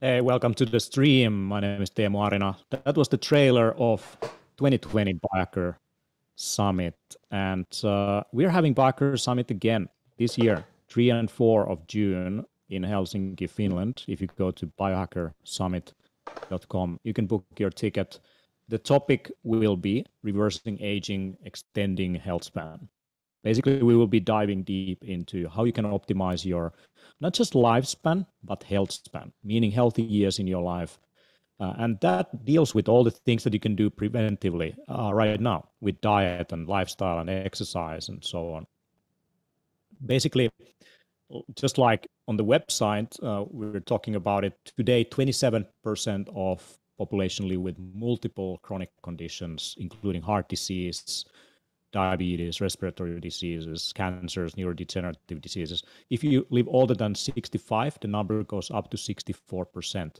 Hey, welcome to the stream. My name is Teemu Arina. That was the trailer of 2020 Biohacker Summit. And uh, we're having Biohacker Summit again this year, 3 and 4 of June in Helsinki, Finland. If you go to biohackersummit.com, you can book your ticket. The topic will be reversing aging, extending health span. Basically, we will be diving deep into how you can optimize your not just lifespan, but health span, meaning healthy years in your life. Uh, and that deals with all the things that you can do preventively uh, right now with diet and lifestyle and exercise and so on. Basically, just like on the website, uh, we are talking about it today, 27% of population live with multiple chronic conditions, including heart disease, diabetes, respiratory diseases, cancers, neurodegenerative diseases. If you live older than 65, the number goes up to 64%.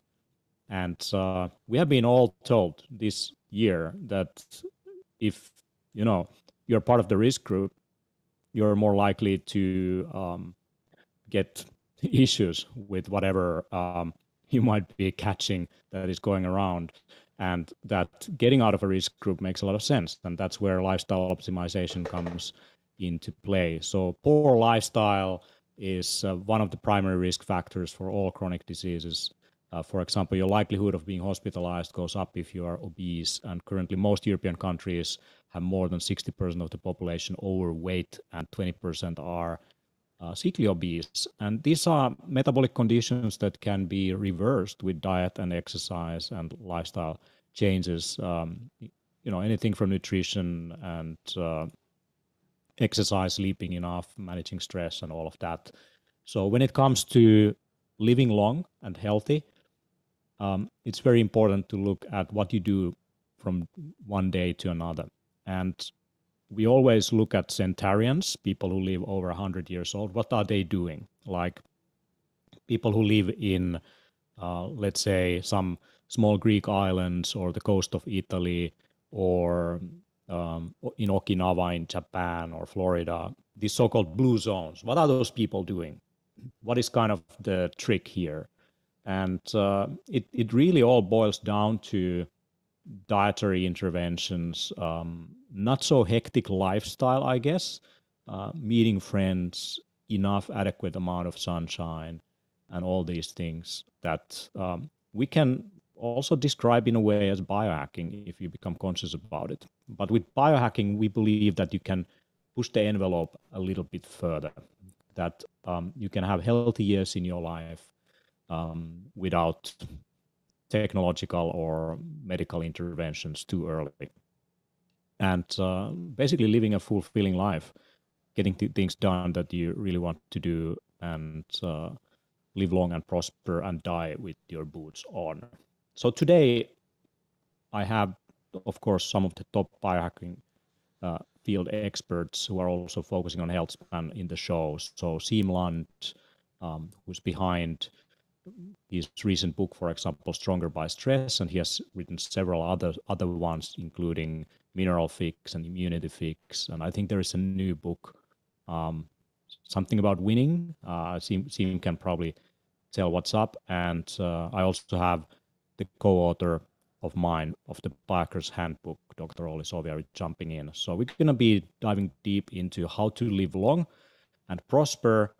And uh, we have been all told this year that if you know you're part of the risk group, you're more likely to um, get issues with whatever um, you might be catching that is going around and that getting out of a risk group makes a lot of sense and that's where lifestyle optimization comes into play. So poor lifestyle is uh, one of the primary risk factors for all chronic diseases. Uh, for example your likelihood of being hospitalized goes up if you are obese and currently most european countries have more than 60% of the population overweight and 20% are uh, sickly obese. And these are metabolic conditions that can be reversed with diet and exercise and lifestyle changes. Um, you know, anything from nutrition and uh, exercise, sleeping enough, managing stress, and all of that. So when it comes to living long and healthy, um, it's very important to look at what you do from one day to another. And we always look at centenarians, people who live over 100 years old. What are they doing? Like people who live in, uh, let's say, some small Greek islands or the coast of Italy or um, in Okinawa in Japan or Florida, these so called blue zones. What are those people doing? What is kind of the trick here? And uh, it, it really all boils down to dietary interventions, um, not so hectic lifestyle, I guess, uh, meeting friends, enough adequate amount of sunshine, and all these things that um, we can also describe in a way as biohacking if you become conscious about it. But with biohacking, we believe that you can push the envelope a little bit further, that um, you can have healthy years in your life um, without technological or medical interventions too early. And uh, basically living a fulfilling life, getting th- things done that you really want to do, and uh, live long and prosper and die with your boots on. So today, I have, of course, some of the top biohacking uh, field experts who are also focusing on health span in the show. So Siim Land, um, who's behind his recent book, for example, Stronger by Stress, and he has written several other other ones, including Mineral Fix and Immunity Fix. And I think there is a new book, um, something about winning. Uh, Siim, Siim can probably tell what's up. And uh, I also have the co-author of mine of the Biohacker's Handbook, Dr. Olli Sovijärvi, jumping in. So we're going to be diving deep into how to live long and prosper.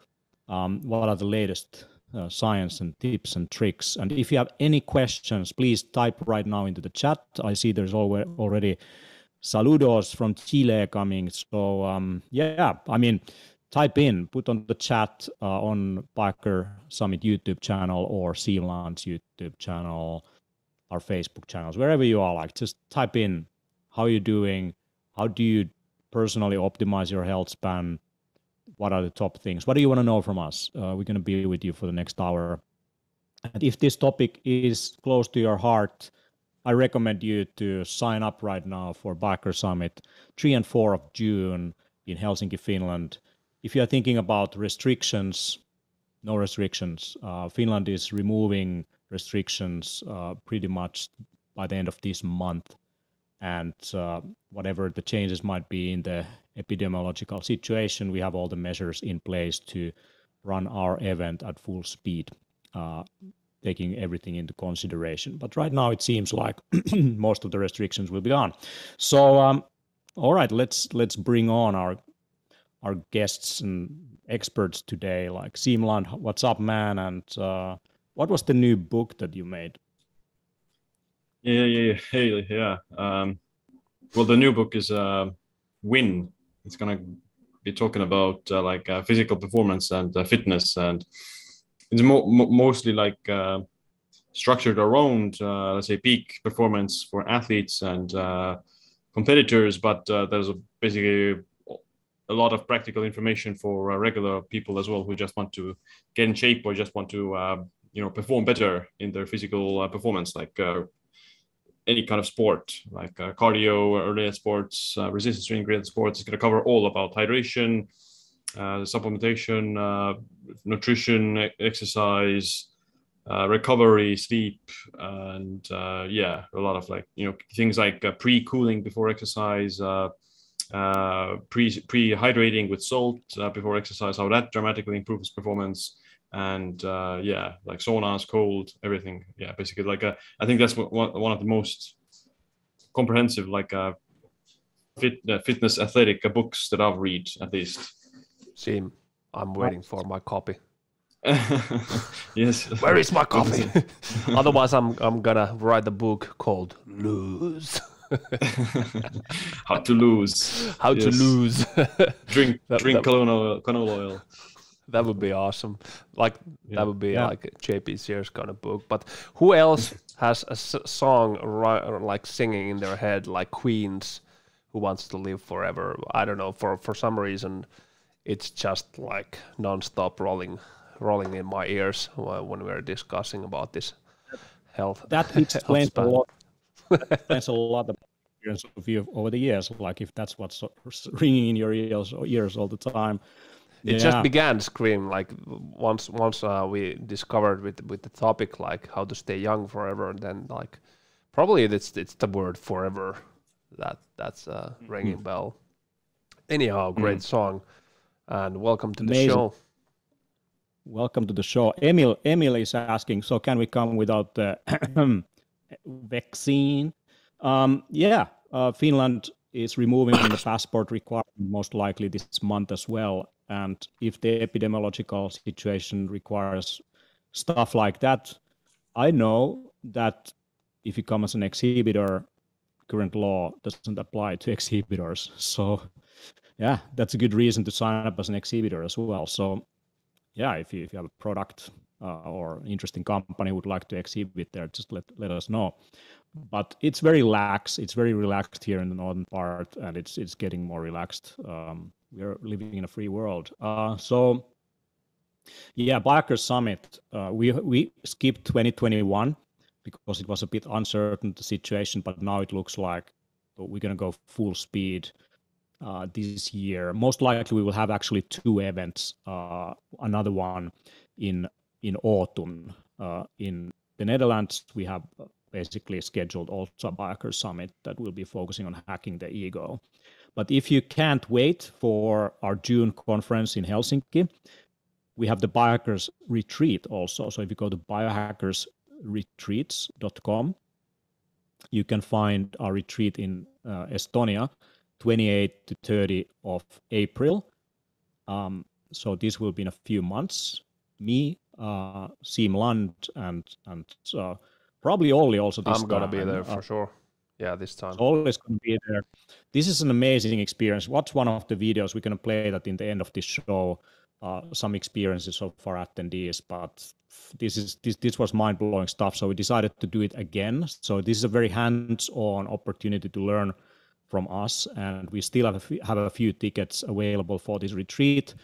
Um, what are the latest uh, science and tips and tricks. And if you have any questions, please type right now into the chat. I see there's already saludos from Chile coming. So um, yeah, I mean, type in, put on the chat uh, on Biohacker Summit YouTube channel or Siim Land's YouTube channel, our Facebook channels, wherever you are. Like, just type in how you're doing, how do you personally optimize your health span what are the top things? What do you want to know from us? Uh, we're going to be with you for the next hour. And if this topic is close to your heart, I recommend you to sign up right now for Biohacker Summit 3 and 4 of June in Helsinki, Finland. If you're thinking about restrictions, no restrictions. Uh, Finland is removing restrictions uh, pretty much by the end of this month. And uh, whatever the changes might be in the epidemiological situation, we have all the measures in place to run our event at full speed. Taking everything into consideration. But right now, it seems like most of the restrictions will be gone. So, um, all right, let's let's bring on our our guests and experts today, like Siim Land. What's up, man? And uh, what was the new book that you made? Yeah, yeah, yeah. Hey, yeah. Um, well, the new book is uh, Win. It's gonna be talking about uh, like uh, physical performance and uh, fitness, and it's mo- mo- mostly like uh, structured around, uh, let's say, peak performance for athletes and uh, competitors. But there's a, basically a lot of practical information for regular people as well who just want to get in shape or just want to, you know, perform better in their physical performance, like any kind of sport like uh, cardio related sports, uh, resistance training related sports. It's going to cover all about hydration, uh, supplementation, uh, nutrition, exercise, uh, recovery, sleep, and uh, yeah, a lot of like you know things like pre cooling before exercise. pre pre hydrating with salt before exercise, how that dramatically improves performance, and uh, yeah, like saunas, cold, everything. Yeah, basically like uh, I think that's one, one of the most comprehensive like uh, fit, uh, fitness athletic uh, books that I've read at least. Same. I'm waiting for my copy. yes. Where is my copy? Otherwise, I'm I'm gonna write a book called Lose. How to lose. How yes. to lose. drink that, drink that, canola, canola oil that would be awesome. Like yeah. that would be yeah. like JP Sears kind of book. But who else has a song like singing in their head like Queen's "Who Wants to Live Forever"? I don't know. For for some reason, it's just like nonstop rolling rolling in my ears when we are discussing about this health. That explains health a lot. explains a lot of experience of you over the years. Like if that's what's ringing in your ears ears all the time it yeah. just began scream like once once uh, we discovered with with the topic like how to stay young forever and then like probably it's it's the word forever that that's uh, mm-hmm. ringing mm. bell anyhow great mm. song and welcome to Amazing. the show welcome to the show emil emil is asking so can we come without the vaccine um, yeah uh, finland is removing the passport requirement most likely this month as well and if the epidemiological situation requires stuff like that, I know that if you come as an exhibitor, current law doesn't apply to exhibitors. So, yeah, that's a good reason to sign up as an exhibitor as well. So, yeah, if you, if you have a product uh, or interesting company would like to exhibit there, just let, let us know. But it's very lax. It's very relaxed here in the northern part, and it's it's getting more relaxed. Um, we're living in a free world. Uh, so, yeah, Biohacker Summit. Uh, we we skipped 2021 because it was a bit uncertain the situation, but now it looks like we're gonna go full speed uh, this year. Most likely, we will have actually two events. Uh, another one in in autumn uh, in the Netherlands. We have basically scheduled also a Biohacker Summit that will be focusing on hacking the ego. But if you can't wait for our June conference in Helsinki, we have the Biohackers Retreat also. So if you go to biohackersretreats.com, you can find our retreat in uh, Estonia, 28 to 30 of April. Um, so this will be in a few months. Me, uh, Siim Land, and and uh, probably Olli also. This I'm gonna be there for sure. Yeah, this time. always going to be there. This is an amazing experience. Watch one of the videos. We're going to play that in the end of this show. Uh, some experiences of our attendees, but this is this this was mind blowing stuff. So we decided to do it again. So this is a very hands on opportunity to learn from us, and we still have a few, have a few tickets available for this retreat.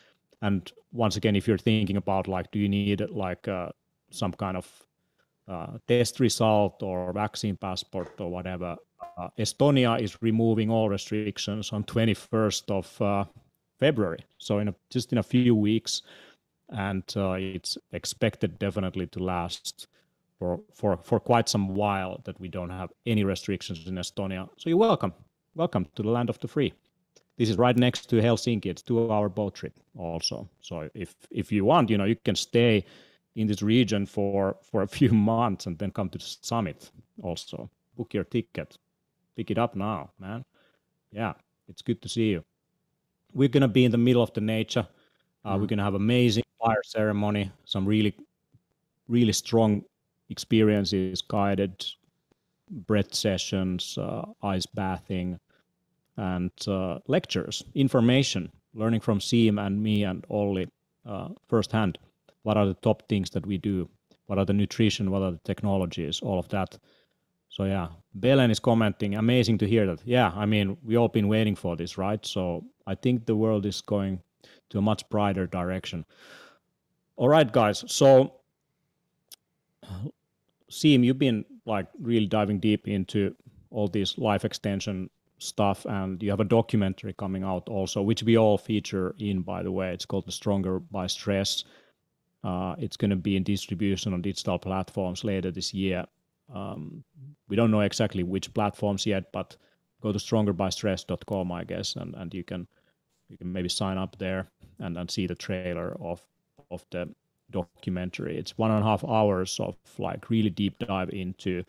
And once again, if you're thinking about like, do you need like uh, some kind of uh, test result or vaccine passport or whatever. Uh, Estonia is removing all restrictions on 21st of uh, February, so in a, just in a few weeks, and uh, it's expected definitely to last for, for for quite some while. That we don't have any restrictions in Estonia. So you're welcome, welcome to the land of the free. This is right next to Helsinki. It's two-hour boat trip also. So if if you want, you know, you can stay in this region for for a few months and then come to the summit also book your ticket pick it up now man yeah it's good to see you we're going to be in the middle of the nature uh, mm-hmm. we're going to have amazing fire ceremony some really really strong experiences guided breath sessions uh, ice bathing and uh, lectures information learning from Siim and me and Olli uh, firsthand what are the top things that we do, what are the nutrition, what are the technologies, all of that. So yeah, Belen is commenting. Amazing to hear that. Yeah, I mean, we all been waiting for this, right? So I think the world is going to a much brighter direction. All right, guys. So, Siim, you've been like really diving deep into all this life extension stuff, and you have a documentary coming out also, which we all feature in, by the way. It's called The Stronger by Stress. Uh, it's going to be in distribution on digital platforms later this year. Um, we don't know exactly which platforms yet, but go to strongerbystress.com, I guess, and, and you can you can maybe sign up there and, and see the trailer of of the documentary. It's one and a half hours of like really deep dive into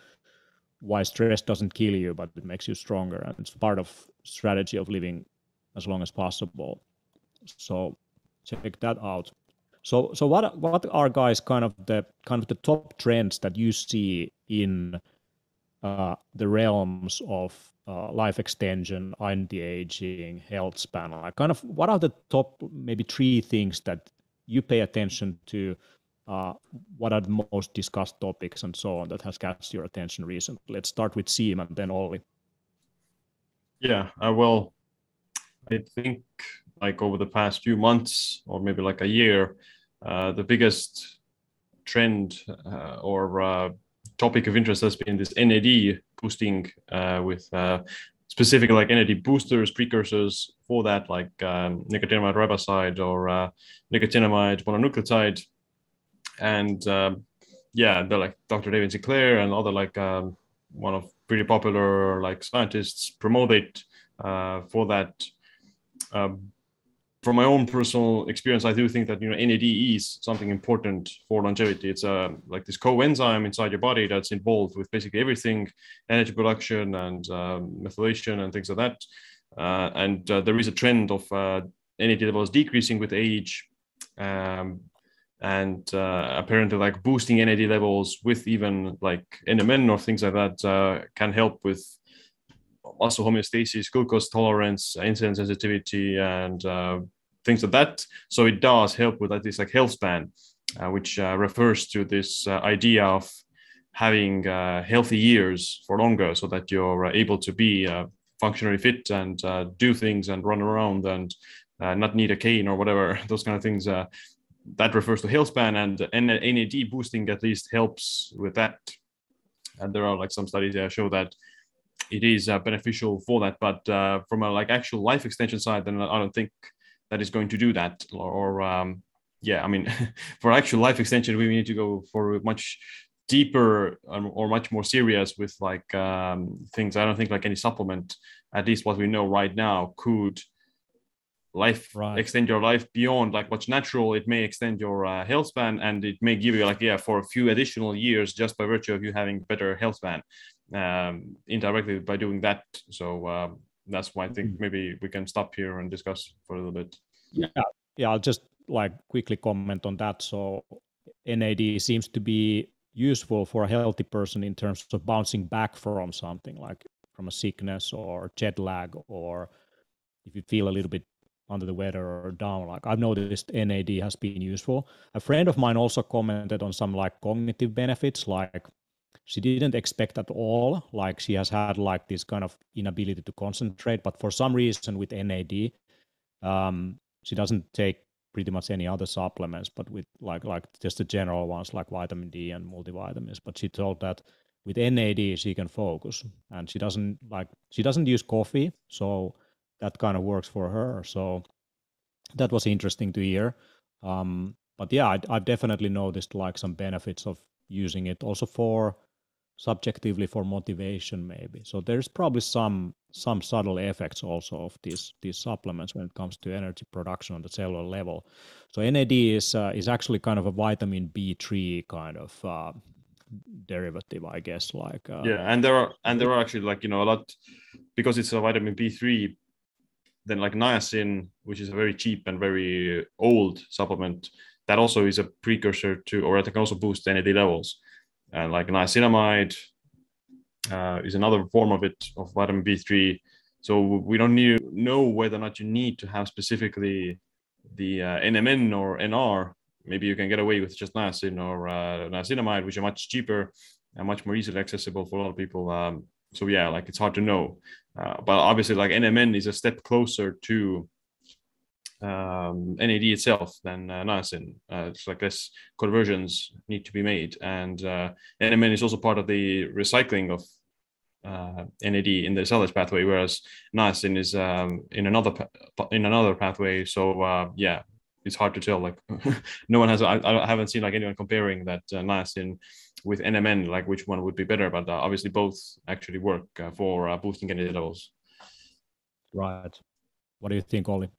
why stress doesn't kill you, but it makes you stronger, and it's part of strategy of living as long as possible. So check that out. So so what what are guys kind of the kind of the top trends that you see in uh, the realms of uh, life extension, anti-aging, health span? Like kind of what are the top maybe three things that you pay attention to? Uh, what are the most discussed topics and so on that has catched your attention recently? Let's start with Siim and then Olli. Yeah, uh, well, I think like over the past few months or maybe like a year, uh, the biggest trend uh, or uh, topic of interest has been this NAD boosting uh, with uh, specific like NAD boosters, precursors for that, like um, nicotinamide riboside or nicotinamide mononucleotide. And um, yeah, they're like Dr. David Sinclair and other like um, one of pretty popular like scientists promote it for that um, from my own personal experience, I do think that you know NAD is something important for longevity. It's a uh, like this coenzyme inside your body that's involved with basically everything, energy production and um, methylation and things like that. Uh, and uh, there is a trend of uh, NAD levels decreasing with age, um, and uh, apparently like boosting NAD levels with even like NMN or things like that uh, can help with muscle homeostasis, glucose tolerance, insulin sensitivity, and uh, things like that. So it does help with at least like health span, uh, which uh, refers to this uh, idea of having healthy years for longer, so that you're able to be functionally fit and do things and run around and not need a cane or whatever. Those kind of things. That refers to health span, and NAD boosting at least helps with that. And there are like some studies that show that it is uh, beneficial for that. But uh, from a like actual life extension side, then I don't think that is going to do that. Or, or um, yeah, I mean, for actual life extension, we need to go for much deeper or much more serious with like um, things. I don't think like any supplement, at least what we know right now, could life right. extend your life beyond like what's natural it may extend your uh, health span and it may give you like yeah for a few additional years just by virtue of you having better health span um, indirectly by doing that. So uh, that's why I think mm-hmm. maybe we can stop here and discuss for a little bit. Yeah, yeah. I'll just like quickly comment on that. So NAD seems to be useful for a healthy person in terms of bouncing back from something like from a sickness or jet lag or if you feel a little bit under the weather or down. Like i've noticed nad has been useful. A friend of mine also commented on some like cognitive benefits like she didn't expect at all like she has had like this kind of inability to concentrate but for some reason with nad um, she doesn't take pretty much any other supplements but with like like just the general ones like vitamin d and multivitamins. But she told that with nad she can focus and she doesn't like she doesn't use coffee so that kind of works for her so that was interesting to hear um, but yeah I, i've definitely noticed like some benefits of using it also for subjectively for motivation maybe so there's probably some some subtle effects also of these these supplements when it comes to energy production on the cellular level. So NAD is uh, is actually kind of a vitamin B3 kind of uh, derivative, I guess. Like uh, yeah, and there are and there are actually like you know a lot because it's a vitamin B3. Then like niacin, which is a very cheap and very old supplement, that also is a precursor to, or it can also boost NAD levels. And like niacinamide uh, is another form of it of vitamin B3. So we don't need know whether or not you need to have specifically the uh, NMN or NR maybe you can get away with just niacin or uh, niacinamide, which are much cheaper and much more easily accessible for a lot of people. Um, so yeah, like it's hard to know, uh, but obviously like NMN is a step closer to um, NAD itself than uh, niacin. Uh, it's like less conversions need to be made, and uh, NMN is also part of the recycling of uh, NAD in the salvage pathway, whereas niacin is um, in another in another pathway. So uh, yeah, it's hard to tell. Like no one has, I, I haven't seen like anyone comparing that uh, niacin with NMN, like which one would be better. But uh, obviously both actually work uh, for uh, boosting energy levels. Right. What do you think, Olli?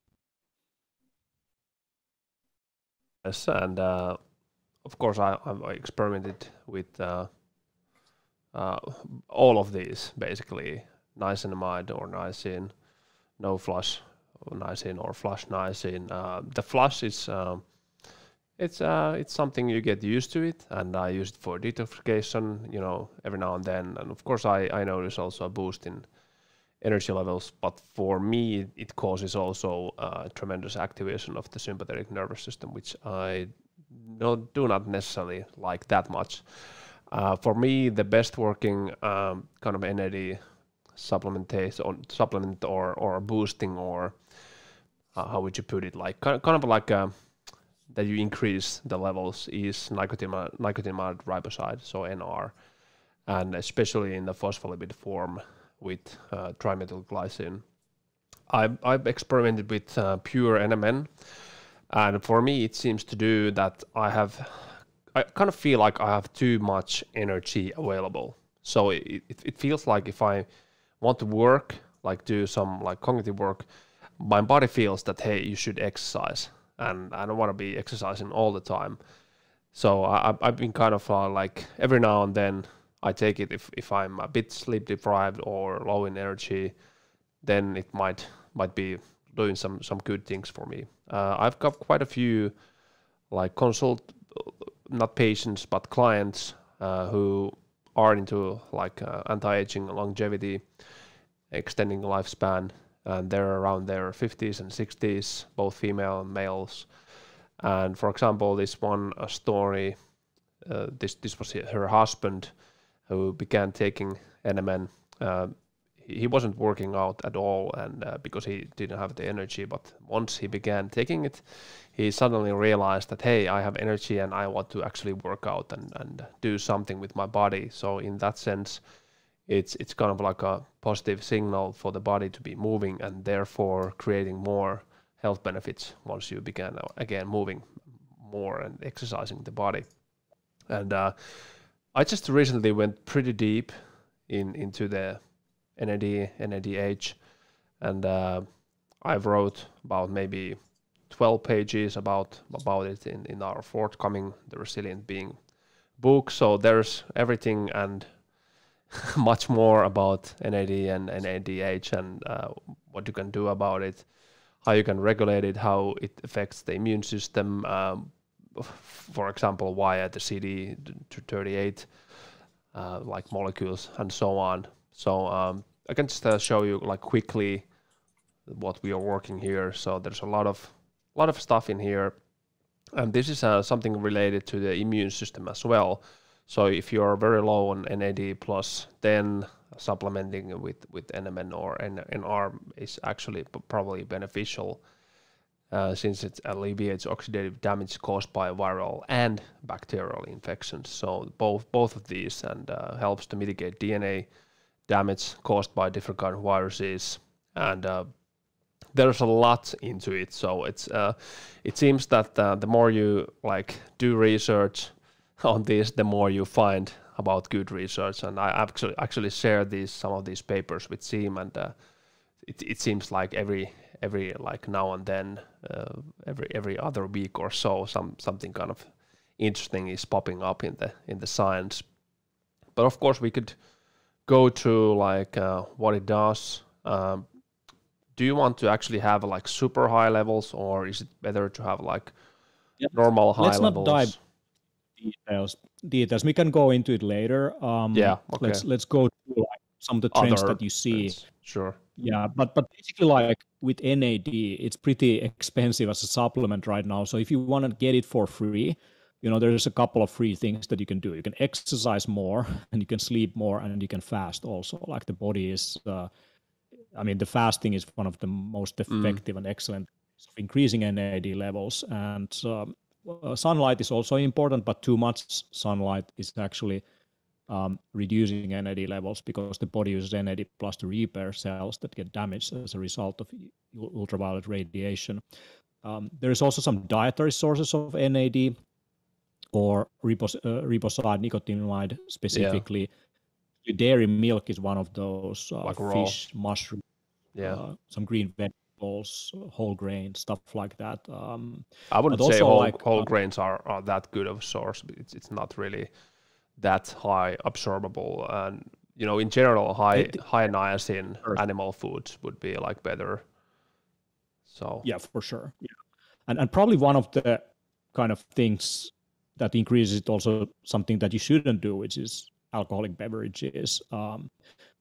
Yes, and uh, of course I, I've experimented with uh, uh, all of these basically niacinamide or niacin, no flush niacin or flush niacin. Uh, the flush is um, it's uh, it's something you get used to it, and I use it for detoxification, you know, every now and then. And of course, I I notice also a boost in energy levels, but for me, it causes also uh, tremendous activation of the sympathetic nervous system, which I no, do not necessarily like that much. Uh, for me, the best working um, kind of NAD supplementation, supplement or or boosting or uh, how would you put it? Like kind of, like uh, that you increase the levels is nicotinamide, nicotinamide riboside, so NR, and especially in the phospholipid form with uh, trimethylglycine. I've, I've experimented with uh, pure NMN, and for me, it seems to do that I have, I kind of feel like I have too much energy available. So it, it, it feels like if I want to work, like do some like cognitive work, my body feels that hey, you should exercise, and I don't want to be exercising all the time. So I, I've been kind of uh, like every now and then I take it if, if I'm a bit sleep deprived or low in energy, then it might might be doing some some good things for me. Uh, I've got quite a few like consult not patients but clients uh, who are into like uh, anti-aging longevity extending lifespan and they're around their 50s and 60s both female and males. And for example this one story uh, this this was her husband who began taking NMN uh, he wasn't working out at all and uh, because he didn't have the energy but once he began taking it he suddenly realized that hey i have energy and i want to actually work out and, and do something with my body. So in that sense it's it's kind of like a positive signal for the body to be moving and therefore creating more health benefits once you begin uh, again moving more and exercising the body. And uh, i just recently went pretty deep in into the NAD, NADH, and uh, I wrote about maybe 12 pages about about it in, in our forthcoming The Resilient Being book. So there's everything and much more about NAD and NADH and uh, what you can do about it, how you can regulate it, how it affects the immune system. Um, for example, via the CD38 uh, like molecules and so on. So um, I can just uh, show you like quickly what we are working here. So there's a lot of lot of stuff in here, and this is uh, something related to the immune system as well. So if you are very low on NAD plus, then supplementing with with NMN or NR is actually probably beneficial. Uh, since it alleviates oxidative damage caused by viral and bacterial infections. So both both of these and uh, helps to mitigate DNA damage caused by different kind of viruses and uh, there's a lot into it so it's uh, it seems that uh, the more you like do research on this the more you find about good research and i actually actually share these some of these papers with Siim and uh, it, it seems like every every like now and then, uh, every every other week or so, some something kind of interesting is popping up in the in the science. But of course, we could go to like uh, what it does. Um, do you want to actually have like super high levels, or is it better to have like yeah. normal high Let's levels? Let's not dive details. Details. We can go into it later. Um, yeah. Okay. Let's let's go to like some of the trends Other that you see. Trends. Sure. Yeah, but but basically, like with NAD, it's pretty expensive as a supplement right now. So if you want to get it for free, you know there's a couple of free things that you can do you can exercise more and you can sleep more and you can fast also like the body is uh, i mean the fasting is one of the most mm. effective mm. and excellent of increasing nad levels and um, uh, sunlight is also important but too much sunlight is actually um, reducing NAD levels because the body uses NAD plus to repair cells that get damaged as a result of ultraviolet radiation. Um, there is also some dietary sources of NAD or ribos, uh, ribosid nicotinamide specifically. Yeah. Dairy milk is one of those uh, like fish, raw. mushroom, yeah, uh, some green vegetables, whole grain stuff like that. Um, I wouldn't say whole, like, whole uh, grains are, are that good of a source. It's it's not really that high absorbable, and you know, in general, high it, high niacin animal foods would be like better. So yeah, for sure. Yeah, and and probably one of the kind of things that increases it also something that you shouldn't do, which is alcoholic beverages. Um,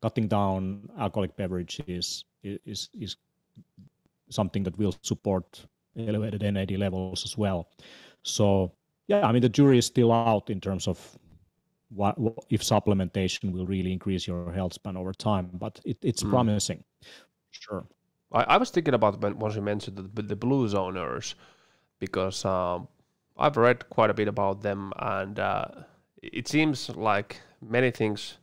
cutting down alcoholic beverages is, is, is something that will support elevated NAD levels as well. So yeah, I mean the jury is still out in terms of what, what if supplementation will really increase your health span over time, but it, it's mm. promising. Sure. I, I was thinking about when once you mentioned the, the blue zoners, because um, I've read quite a bit about them, and uh, it seems like many things,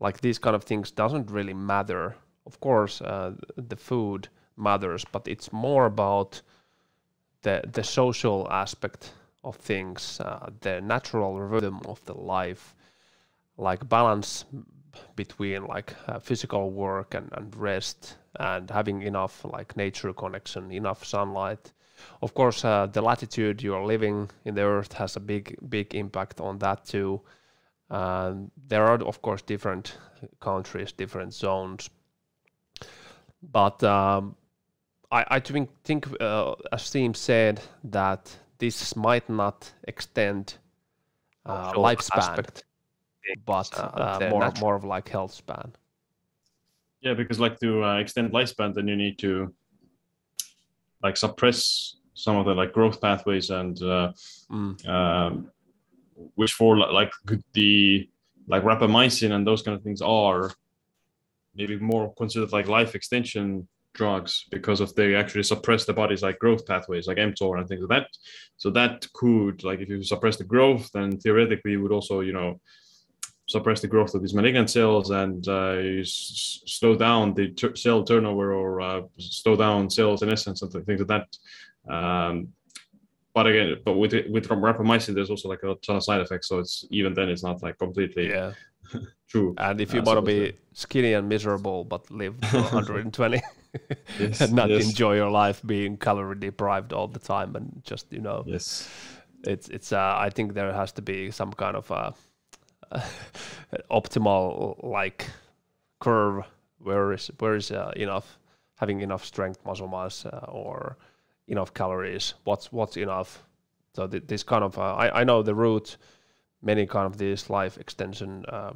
like these kind of things, doesn't really matter. Of course, uh, the food matters, but it's more about the the social aspect of things, uh, the natural rhythm of the life, like balance between like uh, physical work and, and rest and having enough like nature connection enough sunlight of course, uh, the latitude you are living in the Earth has a big, big impact on that too. And there are, of course, different countries, different zones. But um, I, I think, think uh, as Steve said, that this might not extend uh, lifespan, aspect. but uh, uh more, more of like health span. Yeah, because like to uh, extend lifespan, then you need to like suppress some of the like growth pathways and uh, mm. um, which for like the like rapamycin and those kind of things are maybe more considered like life extension drugs because of they actually suppress the body's like growth pathways like mTOR and things like that. So that could like if you suppress the growth, then theoretically you would also you know suppress the growth of these malignant cells and uh, s- slow down the cell turnover or uh, slow down cells in essence and things like that. Um, but again, but with with rapamycin, there's also like a ton of side effects. So it's even then it's not like completely yeah. true. And if you uh, want to be skinny and miserable but live 120 yes, and not yes. enjoy your life being calorie deprived all the time and just you know yes it's it's uh, I think there has to be some kind of uh, optimal like curve where is where is uh, enough having enough strength muscle mass uh, or enough calories? What's what's enough? So th- this kind of uh, I, I know the route many kind of these life extension uh,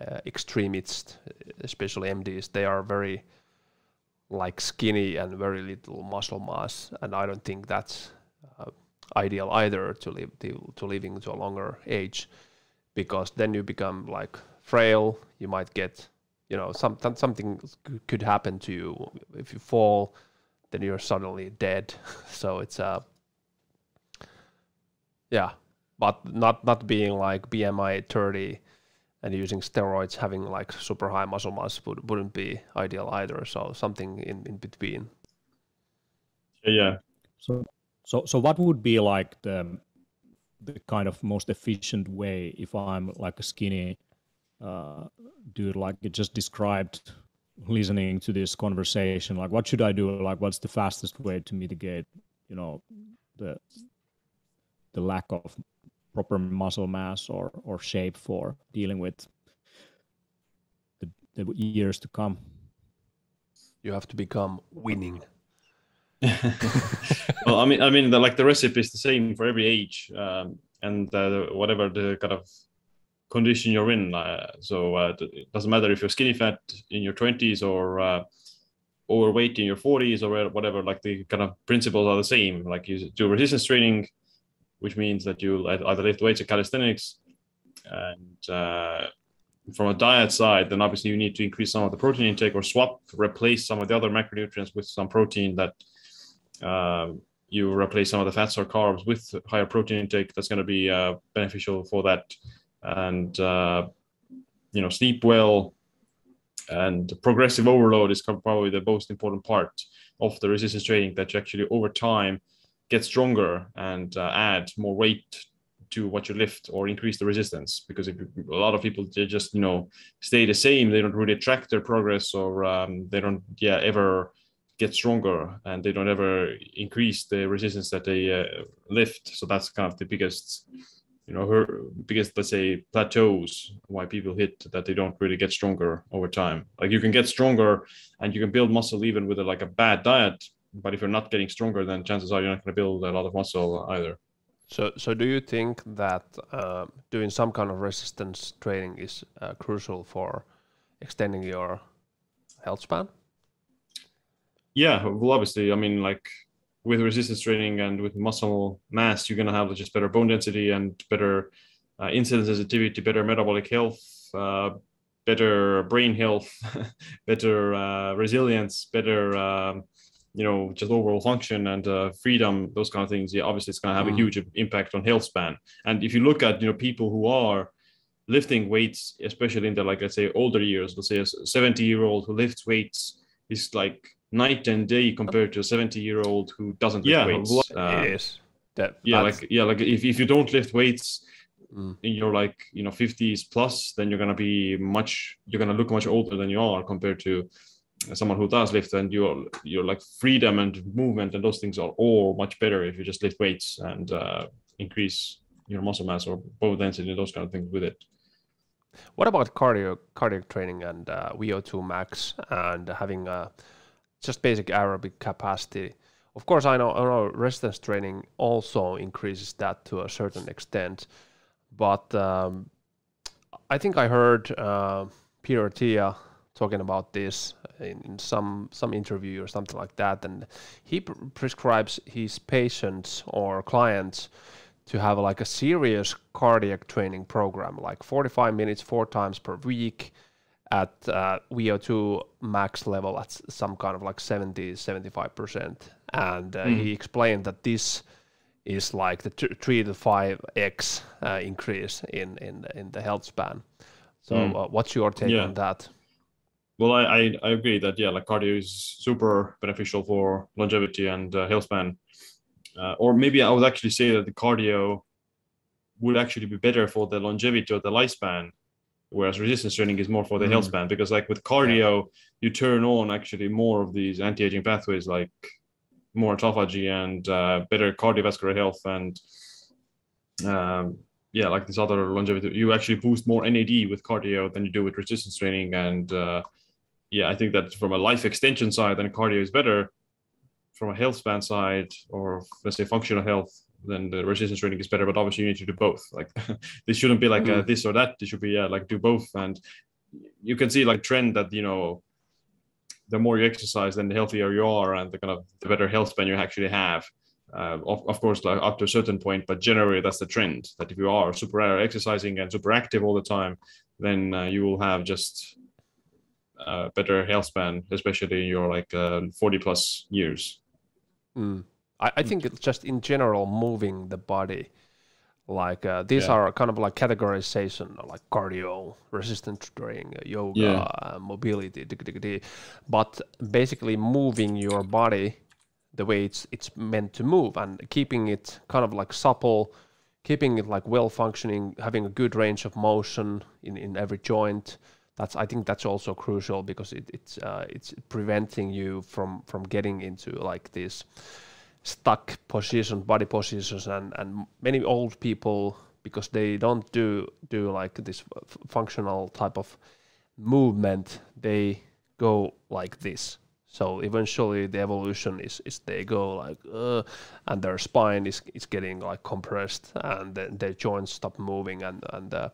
uh, extremists especially mds they are very like skinny and very little muscle mass and i don't think that's uh, ideal either to live to, to living to a longer age because then you become like frail. You might get, you know, some something could happen to you if you fall. Then you're suddenly dead. so it's a, uh, yeah, but not not being like BMI 30 and using steroids, having like super high muscle mass would, wouldn't be ideal either. So something in, in between. Yeah. So so so what would be like the the kind of most efficient way if I'm like a skinny uh, dude, like you just described, listening to this conversation like what should i do? Like what's the fastest way to mitigate you know the the lack of proper muscle mass or or shape for dealing with the, the years to come? You have to become winning well i mean i mean the, like the recipe is the same for every age um, and uh, whatever the kind of condition you're in. Uh, so uh, it doesn't matter if you're skinny fat in your 20s or uh, overweight in your 40s or whatever. Like the kind of principles are the same. Like you do resistance training, which means that you either lift weights or calisthenics. And uh, from a diet side, then obviously you need to increase some of the protein intake or swap, replace some of the other macronutrients with some protein that um, you replace some of the fats or carbs with higher protein intake. That's going to be uh, beneficial for that and uh, you know sleep well and progressive overload is probably the most important part of the resistance training that you actually over time get stronger and uh, add more weight to what you lift or increase the resistance because if a lot of people they just you know stay the same they don't really track their progress or um, they don't yeah ever get stronger and they don't ever increase the resistance that they uh, lift. So that's kind of the biggest you know her biggest let's say plateaus why people hit that they don't really get stronger over time. Like you can get stronger and you can build muscle even with a, like a bad diet but if you're not getting stronger then chances are you're not going to build a lot of muscle either. So so do you think that uh, doing some kind of resistance training is uh, crucial for extending your health span yeah well obviously i mean like with resistance training and with muscle mass, you're going to have just better bone density and better uh, insulin sensitivity, better metabolic health, uh, better brain health, better uh, resilience, better, um, you know, just overall function and uh, freedom, those kind of things. Yeah, obviously, it's going to have mm. a huge impact on health span. And if you look at, you know, people who are lifting weights, especially in the, like, let's say, older years, let's say a 70 year old who lifts weights is like night and day compared to a 70 year old who doesn't lift weights. Uh, yes. That, yeah, like yeah, like if, if you don't lift weights mm. in your like you know 50s plus, then you're gonna be much you're gonna look much older than you are compared to someone who does lift and your your like freedom and movement and those things are all much better if you just lift weights and uh, increase your muscle mass or bone density and those kind of things with it. What about cardio cardiac training and uh, VO2 max and having a just basic aerobic capacity. Of course, I know, I know resistance training also increases that to a certain extent, but um, I think I heard uh, Peter Attia talking about this in, in, some some interview or something like that, and he pr- prescribes his patients or clients to have like a serious cardiac training program, like 45 minutes four times per week at uh, VO2 max level at some kind of like 70, 75%. And uh, mm. he explained that this is like the t- three to five x uh, increase in, in in the health span. So, mm. what's your take yeah. on that? Well, I, I, I agree that yeah, like cardio is super beneficial for longevity and uh, health span. Uh, or maybe I would actually say that the cardio would actually be better for the longevity or the lifespan whereas resistance training is more for the mm. health span because like with cardio you turn on actually more of these anti-aging pathways like more autophagy and uh, better cardiovascular health and um, yeah like this other longevity. You actually boost more nad with cardio than you do with resistance training. And uh, yeah i think that from a life extension side then cardio is better from a health span side or let's say functional health then the resistance training is better. But obviously, you need to do both. Like this shouldn't be like mm-hmm. this or that. It should be yeah, like do both. And you can see like trend that you know, the more you exercise, then the healthier you are, and the kind of the better health span you actually have. Uh, of, of course, like up to a certain point, but generally that's the trend. That if you are super exercising and super active all the time, then uh, you will have just uh, better health span, especially in your like uh, 40 plus years. Mm. I, I think it's just in general moving the body. Like uh, these yeah. are kind of like categorization, like cardio, resistance training, yoga, yeah. uh, mobility, but basically moving your body the way it's it's meant to move and keeping it kind of like supple, keeping it like well functioning, having a good range of motion in, in every joint. that's I think that's also crucial because it, it's uh, it's preventing you from from getting into like these stuck positions, body positions, and and many old people because they don't do do like this f- functional type of movement, they go like this. So eventually, the evolution is is they go like, uh, and their spine is is getting like compressed, and then their joints stop moving, and and uh,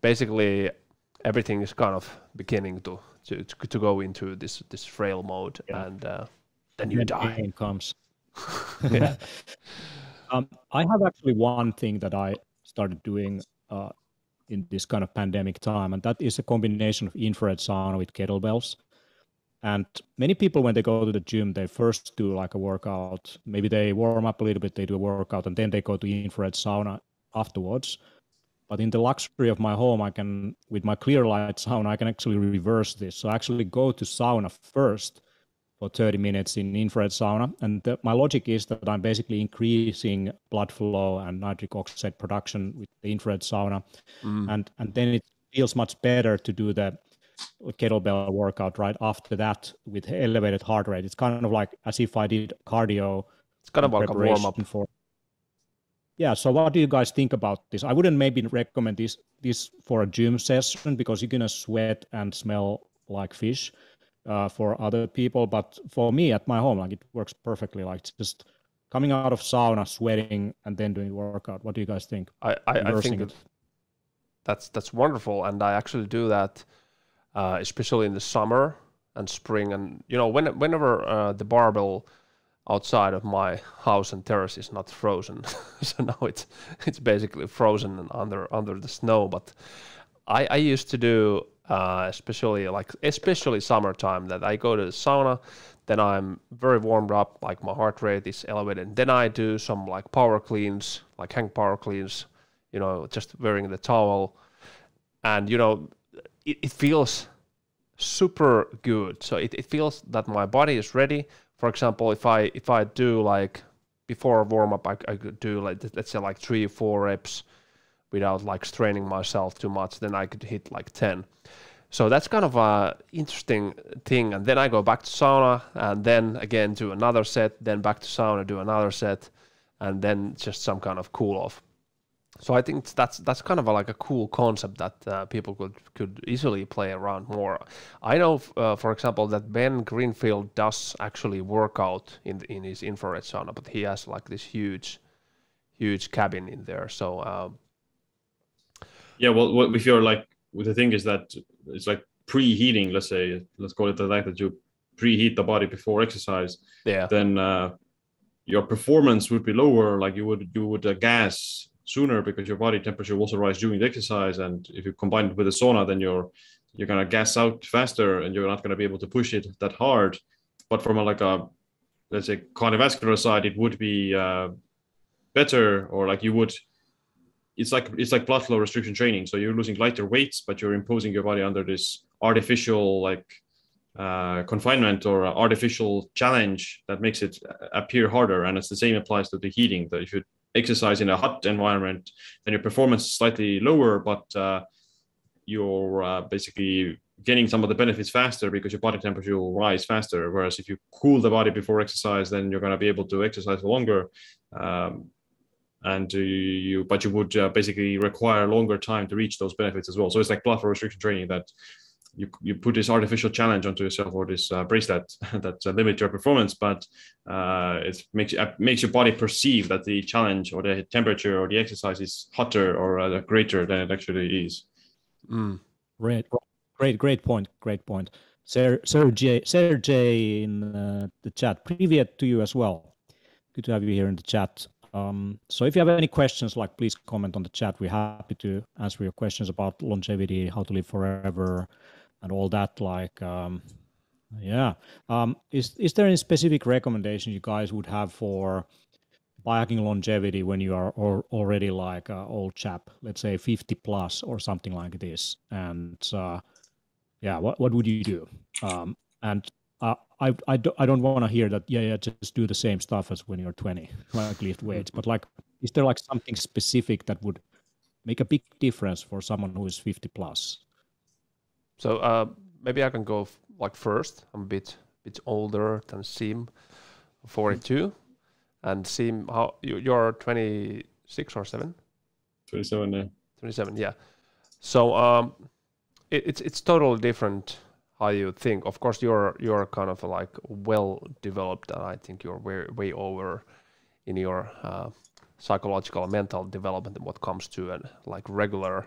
basically everything is kind of beginning to to to go into this this frail mode, yeah. and uh, then you die. Pain comes. yeah. um, I have actually one thing that I started doing uh, in this kind of pandemic time, and that is a combination of infrared sauna with kettlebells. And many people, when they go to the gym, they first do like a workout. Maybe they warm up a little bit, they do a workout, and then they go to infrared sauna afterwards. But in the luxury of my home, I can, with my clear light sauna, I can actually reverse this. So I actually go to sauna first for 30 minutes in infrared sauna. And the, my logic is that I'm basically increasing blood flow and nitric oxide production with the infrared sauna. Mm. And, and then it feels much better to do the kettlebell workout right after that with elevated heart rate. It's kind of like as if I did cardio. It's kind of like a warm up. For, yeah so what do you guys think about this i wouldn't maybe recommend this this for a gym session because you're gonna sweat and smell like fish uh, for other people but for me at my home like it works perfectly like it's just coming out of sauna sweating and then doing workout what do you guys think i i, I think that's that's wonderful and i actually do that uh, especially in the summer and spring and you know when, whenever uh, the barbell outside of my house and terrace is not frozen. so now it's it's basically frozen and under under the snow. But I, I used to do uh, especially like especially summertime that I go to the sauna, then I'm very warmed up, like my heart rate is elevated. Then I do some like power cleans, like hang power cleans, you know, just wearing the towel, and you know, it, it feels super good. So it, it feels that my body is ready for example, if I if I do like before warm up, I, I could do like let's say like three four reps without like straining myself too much. Then I could hit like ten. So that's kind of a interesting thing. And then I go back to sauna, and then again do another set. Then back to sauna, do another set, and then just some kind of cool off. So I think that's that's kind of a, like a cool concept that uh, people could could easily play around more. I know, uh, for example, that Ben Greenfield does actually work out in in his infrared sauna, but he has like this huge, huge cabin in there. So um, yeah, well, what if you're like, the thing is that it's like preheating. Let's say, let's call it the like that you preheat the body before exercise. Yeah. Then uh, your performance would be lower. Like you would you would uh, gas sooner because your body temperature will also rise during the exercise. And if you combine it with a sauna, then you're you're gonna gas out faster and you're not gonna be able to push it that hard. But from a like a let's say cardiovascular side, it would be uh, better or like you would it's like it's like blood flow restriction training. So you're losing lighter weights, but you're imposing your body under this artificial like uh, confinement or artificial challenge that makes it appear harder. And it's the same applies to the heating. That if you exercise in a hot environment, then your performance is slightly lower, but uh, you're uh, basically getting some of the benefits faster because your body temperature will rise faster. Whereas if you cool the body before exercise, then you're going to be able to exercise longer. Um, and uh, you but you would uh, basically require longer time to reach those benefits as well. So it's like blood flow restriction training that you, you put this artificial challenge onto yourself or this uh, bracelet that uh, limits your performance but uh, it makes uh, makes your body perceive that the challenge or the temperature or the exercise is hotter or uh, greater than it actually is. Mm. great. Great great point great point. Ser- sergey sergey in uh, the chat. Previous to you as well. Good to have you here in the chat. Um, so if you have any questions, like please comment on the chat. We're happy to answer your questions about longevity, how to live forever, and all that like um, yeah. Um, is is there any specific recommendation you guys would have for biohacking longevity when you are or, already like an old chap let's say 50 plus or something like this? And uh, yeah what, what would you do? Um, and uh, I, I, do, I don't want to hear that yeah yeah just do the same stuff as when you're 20 like lift weights but like is there like something specific that would make a big difference for someone who is 50 plus So uh, maybe I can go f- like first. I'm a bit bit older than Siim, 42, and Siim, how you, you're 26 or seven? 27, yeah. 27, yeah. So um, it, it's it's totally different how you think. Of course, you're you're kind of like well developed, and I think you're way way over in your uh, psychological and mental development what comes to an like regular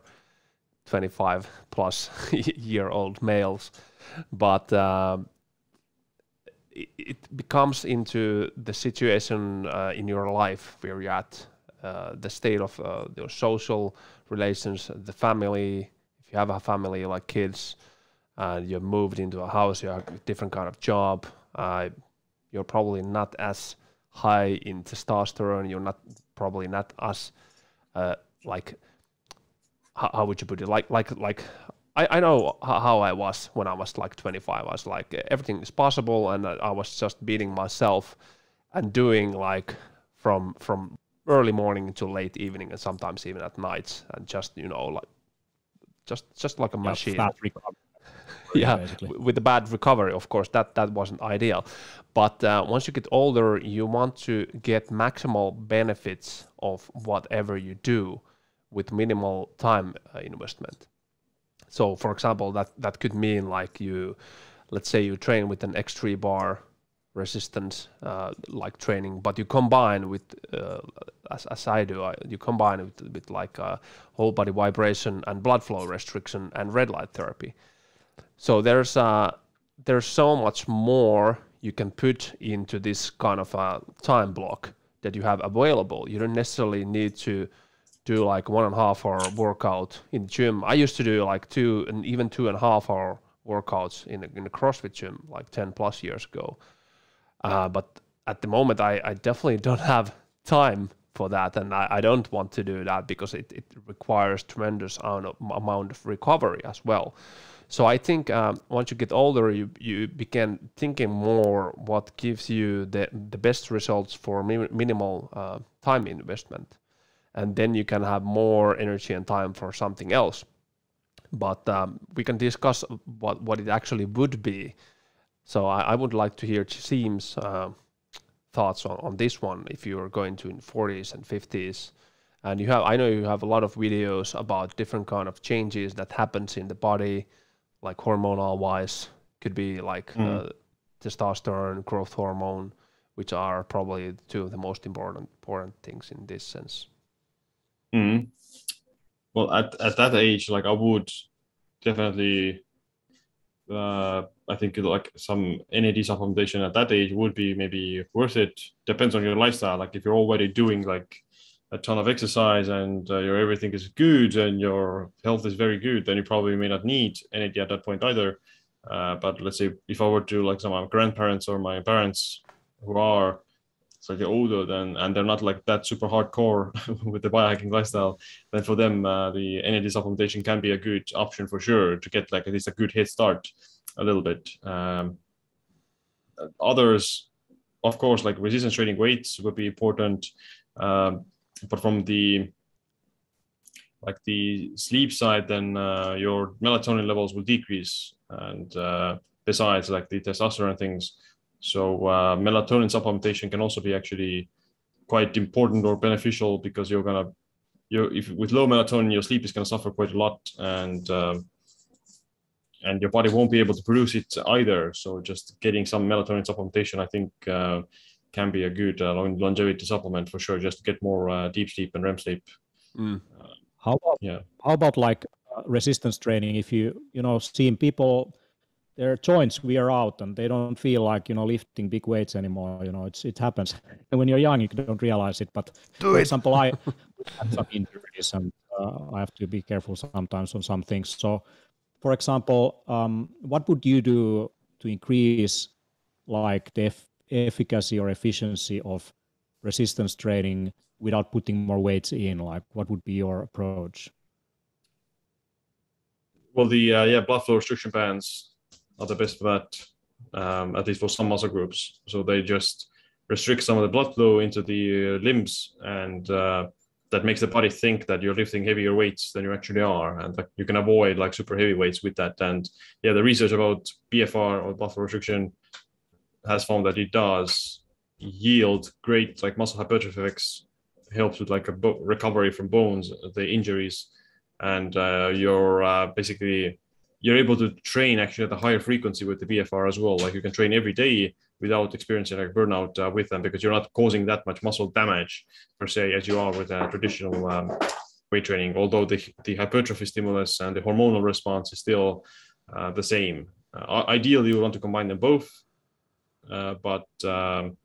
25 plus year old males but um, it, it, becomes into the situation uh, in your life where you're at uh, the state of uh, your social relations the family if you have a family like kids and you've moved into a house you have a different kind of job. Uh, you're probably not as high in testosterone. You're not probably not as uh, like how, how, would you put it? Like like like I, I know how I was when I was like 25 I was like everything is possible and I was just beating myself and doing like from from early morning to late evening and sometimes even at nights and just you know like just just like a machine. yeah, basically. with the bad recovery, of course, that that wasn't ideal. But uh, once you get older, you want to get maximal benefits of whatever you do with minimal time uh, investment. So, for example, that that could mean like you, let's say you train with an X3 bar resistance uh, like training, but you combine with, uh, as, as I do, I, you combine it with, with like whole body vibration and blood flow restriction and red light therapy. So there's uh, there's so much more you can put into this kind of a time block that you have available. You don't necessarily need to do like one and a half hour workout in the gym. I used to do like two and even two and a half hour workouts in a, in a CrossFit gym like 10 plus years ago. Uh, but at the moment, I, I definitely don't have time for that. And I, I don't want to do that because it, it requires tremendous amount of recovery as well. So I think um, once you get older, you you begin thinking more what gives you the the best results for mi- minimal uh, time investment, and then you can have more energy and time for something else. But um, we can discuss what what it actually would be. So I, I would like to hear Siim's uh, thoughts on, on this one. If you are going to in 40s and 50s, and you have, I know you have a lot of videos about different kind of changes that happens in the body like hormonal wise could be like mm. uh, testosterone, growth hormone, which are probably two of the most important important things in this sense. Mm. Well, at at that age, like I would definitely, uh, I think like some NAD supplementation at that age would be maybe worth it. Depends on your lifestyle. Like if you're already doing like a ton of exercise and uh, your everything is good and your health is very good, then you probably may not need NAD at that point either. Uh, but let's say if I were to like some of my grandparents or my parents who are slightly older then and they're not like that super hardcore with the biohacking lifestyle, then for them uh, the NAD supplementation can be a good option for sure to get like at least a good head start a little bit. Um, others, of course, like resistance training weights would be important. Um, but from the like the sleep side, then uh, your melatonin levels will decrease, and uh, besides like the testosterone things, so uh, melatonin supplementation can also be actually quite important or beneficial because you're gonna you if with low melatonin your sleep is gonna suffer quite a lot. And um, and your body won't be able to produce it either. So just getting some melatonin supplementation, I think, uh, can be a good uh, longevity supplement for sure, just to get more uh, deep sleep and REM sleep. Mm. how about yeah? How about like uh, resistance training? If you you know seeing people, their joints wear out and they don't feel like you know lifting big weights anymore. You know, it's it happens. And when you're young, you don't realize it. But Do for it. example, I have some injuries and uh, I have to be careful sometimes on some things. So, for example, um, what would you do to increase like the efficacy or efficiency of resistance training without putting more weights in? Like, what would be your approach? Well, the uh, yeah blood flow restriction bands are the best for that, um, at least for some muscle groups. So they just restrict some of the blood flow into the uh, limbs, and uh, that makes the body think that you're lifting heavier weights than you actually are, and you can avoid like super heavy weights with that. And yeah, the research about BFR or blood flow restriction has found that it does yield great like muscle hypertrophy effects, helps with like a bo- recovery from bones, the injuries, and uh, you're uh, basically you're able to train actually at a higher frequency with the BFR as well. Like you can train every day without experiencing like burnout uh, with them because you're not causing that much muscle damage per se as you are with a traditional um, weight training. Although the the hypertrophy stimulus and the hormonal response is still uh, the same. Uh, ideally, you want to combine them both, but um,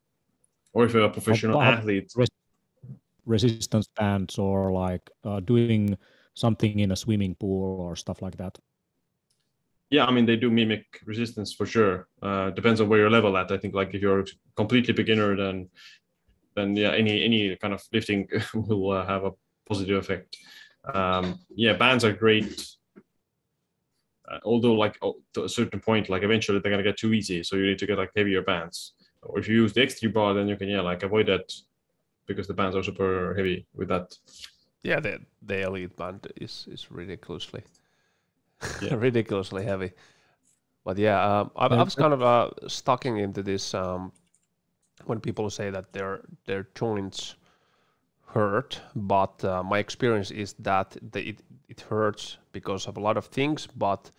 or if you're a professional athlete, res- resistance bands or like uh, doing something in a swimming pool or stuff like that. Yeah, I mean they do mimic resistance for sure. Uh, depends on where you're level at. I think like if you're completely beginner, then then yeah, any any kind of lifting will uh, have a positive effect. Um, yeah, bands are great. Uh, although like oh, to a certain point, like eventually they're gonna get too easy, so you need to get like heavier bands. Or if you use the X3 bar, then you can yeah like avoid that because the bands are super heavy with that. Yeah, the the elite band is is ridiculously yeah. ridiculously heavy. But yeah, um, I, I, was kind of uh, stucking into this um, when people say that their their joints hurt, but uh, my experience is that the, it it hurts because of a lot of things. But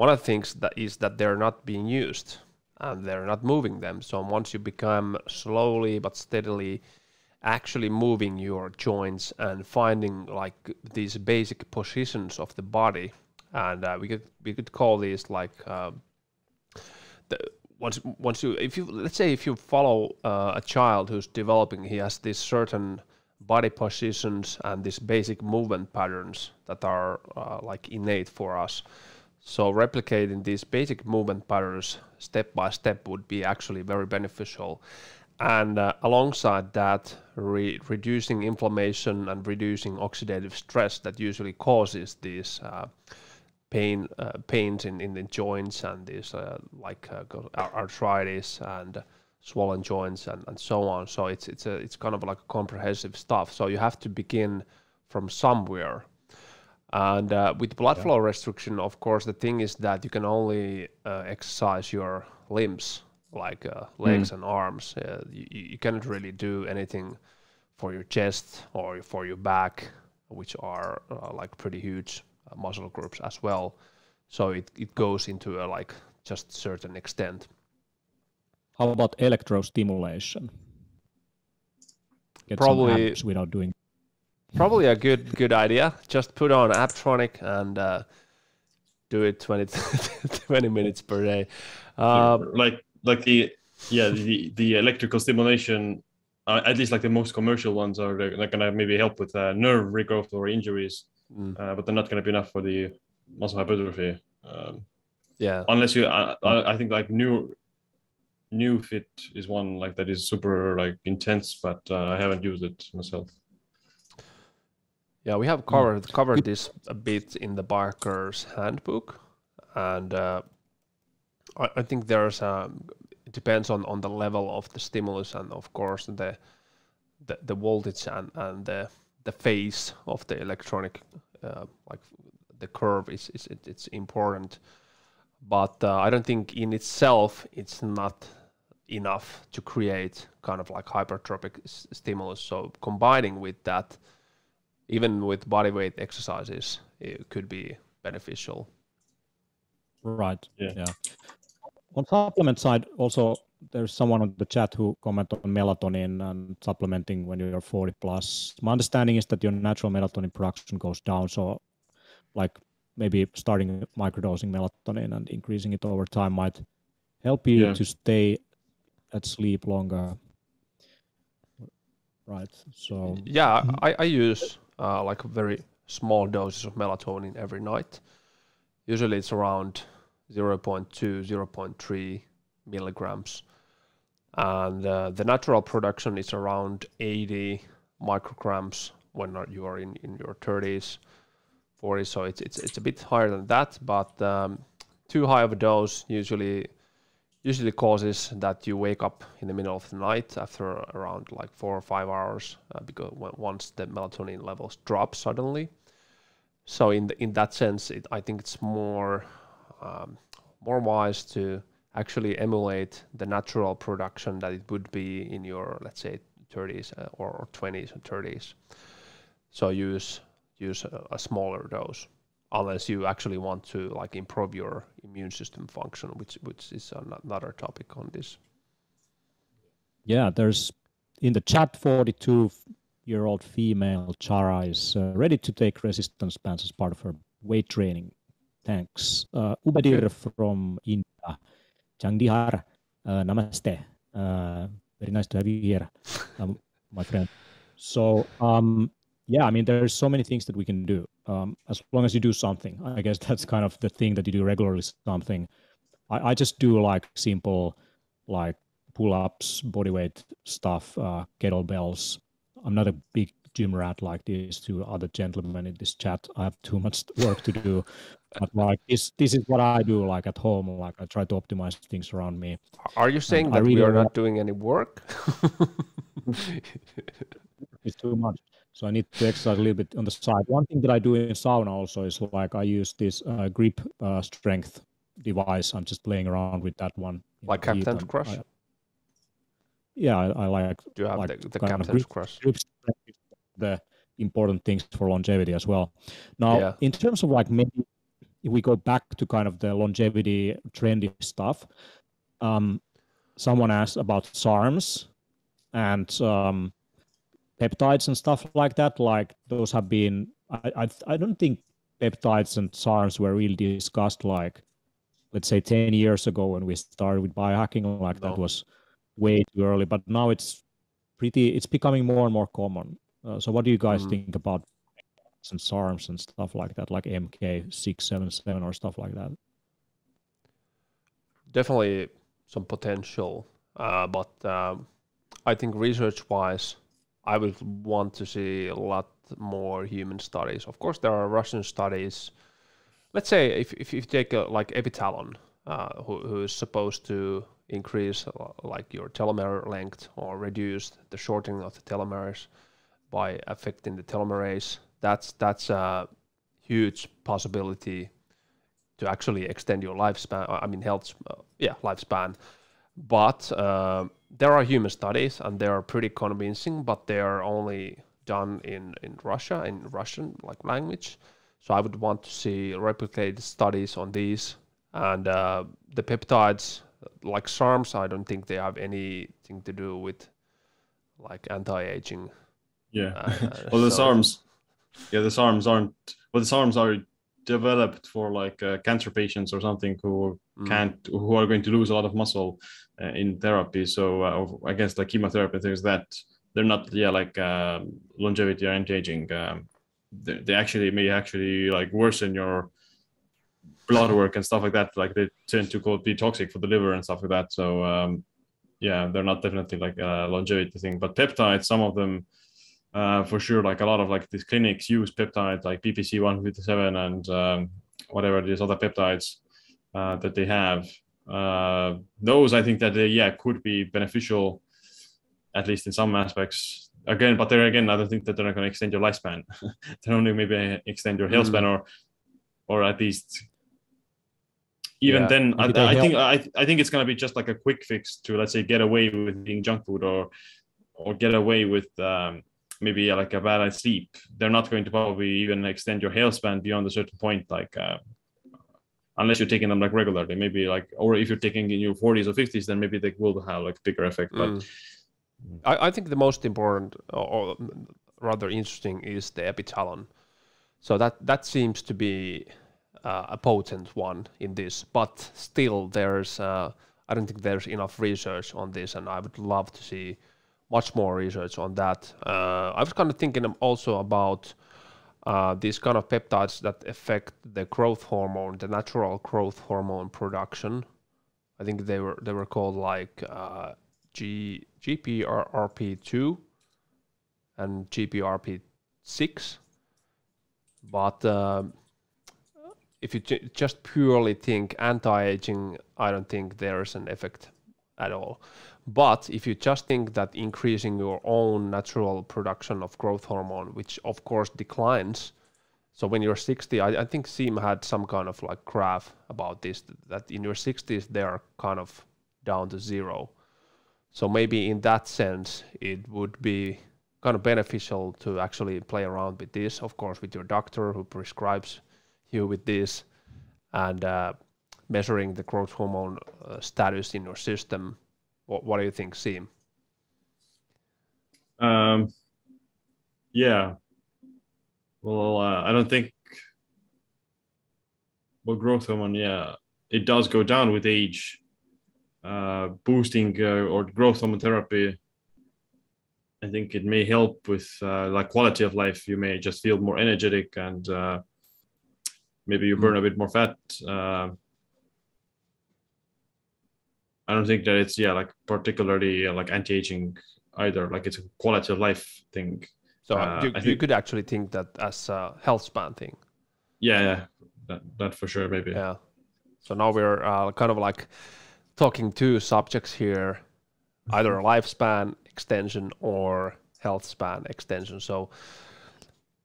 one of the things that is that they're not being used and they're not moving them. So once you become slowly but steadily actually moving your joints and finding like these basic positions of the body and uh, we could we could call these like uh, the once once you if you let's say if you follow uh, a child who's developing he has these certain body positions and these basic movement patterns that are uh, like innate for us so replicating these basic movement patterns step by step would be actually very beneficial and uh, alongside that re- reducing inflammation and reducing oxidative stress that usually causes these uh, pain uh, pains in, in the joints and these uh, like uh, arthritis and swollen joints and, and so on. So it's it's a it's kind of like a comprehensive stuff. So you have to begin from somewhere. And uh, with blood yeah. flow restriction, of course, the thing is that you can only uh, exercise your limbs, like uh, legs mm. and arms. you, you cannot really do anything for your chest or for your back, which are like pretty huge muscle groups as well. So it, it goes into a like just certain extent. How about electrostimulation? Get probably without doing. Probably a good good idea. Just put on Apptronic and uh, do it 20, 20 minutes per day. Um, like like the yeah the the electrical stimulation uh, at least like the most commercial ones are they're, they're gonna maybe help with uh, nerve regrowth or injuries mm. uh, but they're not going to be enough for the muscle hypertrophy. Um, yeah, unless you, I, I think like new NeuFit is one like that is super like intense, but uh, I haven't used it myself. Yeah, we have covered covered this a bit in the Biohacker's handbook, and uh, I, I, think there's a it depends on, on the level of the stimulus and of course the the, the voltage and, and the the phase of the electronic, uh, like the curve is, is it, it's important. But uh, I don't think in itself it's not enough to create kind of like hypertrophic s- stimulus. So combining with that, even with body weight exercises, it could be beneficial. Right. Yeah. yeah. On supplement side, also there's someone on the chat who commented on melatonin and supplementing when you're 40 plus. My understanding is that your natural melatonin production goes down. So, like maybe starting microdosing melatonin and increasing it over time might help you yeah. to stay at sleep longer. Right. So yeah. I, I use uh, like very small doses of melatonin every night. Usually it's around 0.2, 0.3 milligrams and uh, the natural production is around 80 micrograms when you are in, in your 30s 40s so it's, it's it's a bit higher than that but um, too high of a dose usually usually causes that you wake up in the middle of the night after around like four or five hours uh, because when, once the melatonin levels drop suddenly. So in the, in that sense, it, I think it's more um, more wise to actually emulate the natural production that it would be in your let's say 30s uh, or, or 20s and 30s. So use use a, a smaller dose unless you actually want to like improve your immune system function, which which is another topic on this. Yeah, there's in the chat 42 year old female Chara is uh, ready to take resistance bands as part of her weight training. Thanks. Uh, Ubadir from India. Chandigarh. Uh, namaste. Uh, very nice to have you here, um, my friend. So, um, yeah, I mean, there's so many things that we can do. Um, as long as you do something, I guess that's kind of the thing that you do regularly. Something. I, I just do like simple, like pull-ups, body weight stuff, uh, kettlebells. I'm not a big gym rat like these two other gentlemen in this chat. I have too much work to do. but like this, this is what I do like at home. Like I try to optimize things around me. Are you saying and that really we are not doing any work? it's too much. So I need to exercise a little bit on the side. One thing that I do in sauna also is like I use this uh, grip uh, strength device. I'm just playing around with that one. Like Captain Crush? I, yeah, I, I, like. Do you have like the, the Captain's Crush? Grip the important things for longevity as well. Now, yeah. in terms of like maybe if we go back to kind of the longevity trendy stuff, um, someone asked about SARMs and um, peptides and stuff like that, like those have been. I, I I don't think peptides and SARMs were really discussed like, let's say, ten years ago when we started with biohacking. Like no. that was way too early, but now it's pretty. It's becoming more and more common. Uh, so, what do you guys mm. think about and SARMs and stuff like that, like MK six seven seven or stuff like that? Definitely some potential, uh, but um, I think research-wise, I would want to see a lot more human studies. Of course, there are Russian studies. Let's say if if you take a, like Epitalon, uh, who, who is supposed to increase uh, like your telomere length or reduce the shortening of the telomeres by affecting the telomerase. That's that's a huge possibility to actually extend your lifespan. I mean, health, uh, yeah, lifespan. But uh, there are human studies, and they are pretty convincing, but they are only done in in Russia in Russian like language. So I would want to see replicated studies on these and uh, the peptides like SARMs. I don't think they have anything to do with like anti-aging. Yeah, uh, well the so, SARMs, yeah the SARMs aren't. Well the SARMs are developed for like uh, cancer patients or something who mm. can't who are going to lose a lot of muscle uh, in therapy. So uh, against like chemotherapy things that they're not yeah like uh, longevity or anti-aging um, they, they, actually may actually like worsen your blood work and stuff like that. Like they tend to be toxic for the liver and stuff like that. So um, yeah they're not definitely like a longevity thing. But peptides some of them uh, for sure like a lot of like these clinics use peptides like BPC 157 and um, whatever these other peptides uh, that they have uh, those i think that they yeah could be beneficial at least in some aspects again but there again i don't think that they're not going to extend your lifespan they only maybe extend your health span mm. or or at least even yeah. then I, I think I, I think it's going to be just like a quick fix to let's say get away with being junk food or or get away with um, maybe like a bad sleep, they're not going to probably even extend your health span beyond a certain point, like uh, unless you're taking them like regularly, maybe like, or if you're taking in your 40s or 50s, then maybe they will have like bigger effect. But mm. I, I, think the most important or rather interesting is the epitalon. So that that seems to be uh, a potent one in this, but still there's uh, I don't think there's enough research on this, and I would love to see much more research on that. Uh, I was kind of thinking also about uh, these kind of peptides that affect the growth hormone, the natural growth hormone production. I think they were they were called like uh, G GHRP2 and GHRP6. But uh, if you just purely think anti-aging, I don't think there's an effect at all. But if you just think that increasing your own natural production of growth hormone, which of course declines, so when you're 60, I, I think Siim had some kind of like graph about this that in your 60s they are kind of down to zero. So maybe in that sense, it would be kind of beneficial to actually play around with this, of course, with your doctor who prescribes you with this and uh, measuring the growth hormone uh, status in your system. What, what do you think, Siim? Um, yeah. Well, uh, I don't think. Well, growth hormone, yeah, it does go down with age. Uh, boosting uh, or growth hormone therapy I think it may help with uh, like quality of life. You may just feel more energetic and uh, maybe you burn a bit more fat. I don't think that it's yeah like particularly uh, like anti-aging either. Like it's a quality of life thing. So uh, you, you could actually think that as a health span thing. Yeah, yeah, that, that for sure maybe. Yeah. So now we're uh, kind of like talking two subjects here, either a lifespan extension or health span extension. So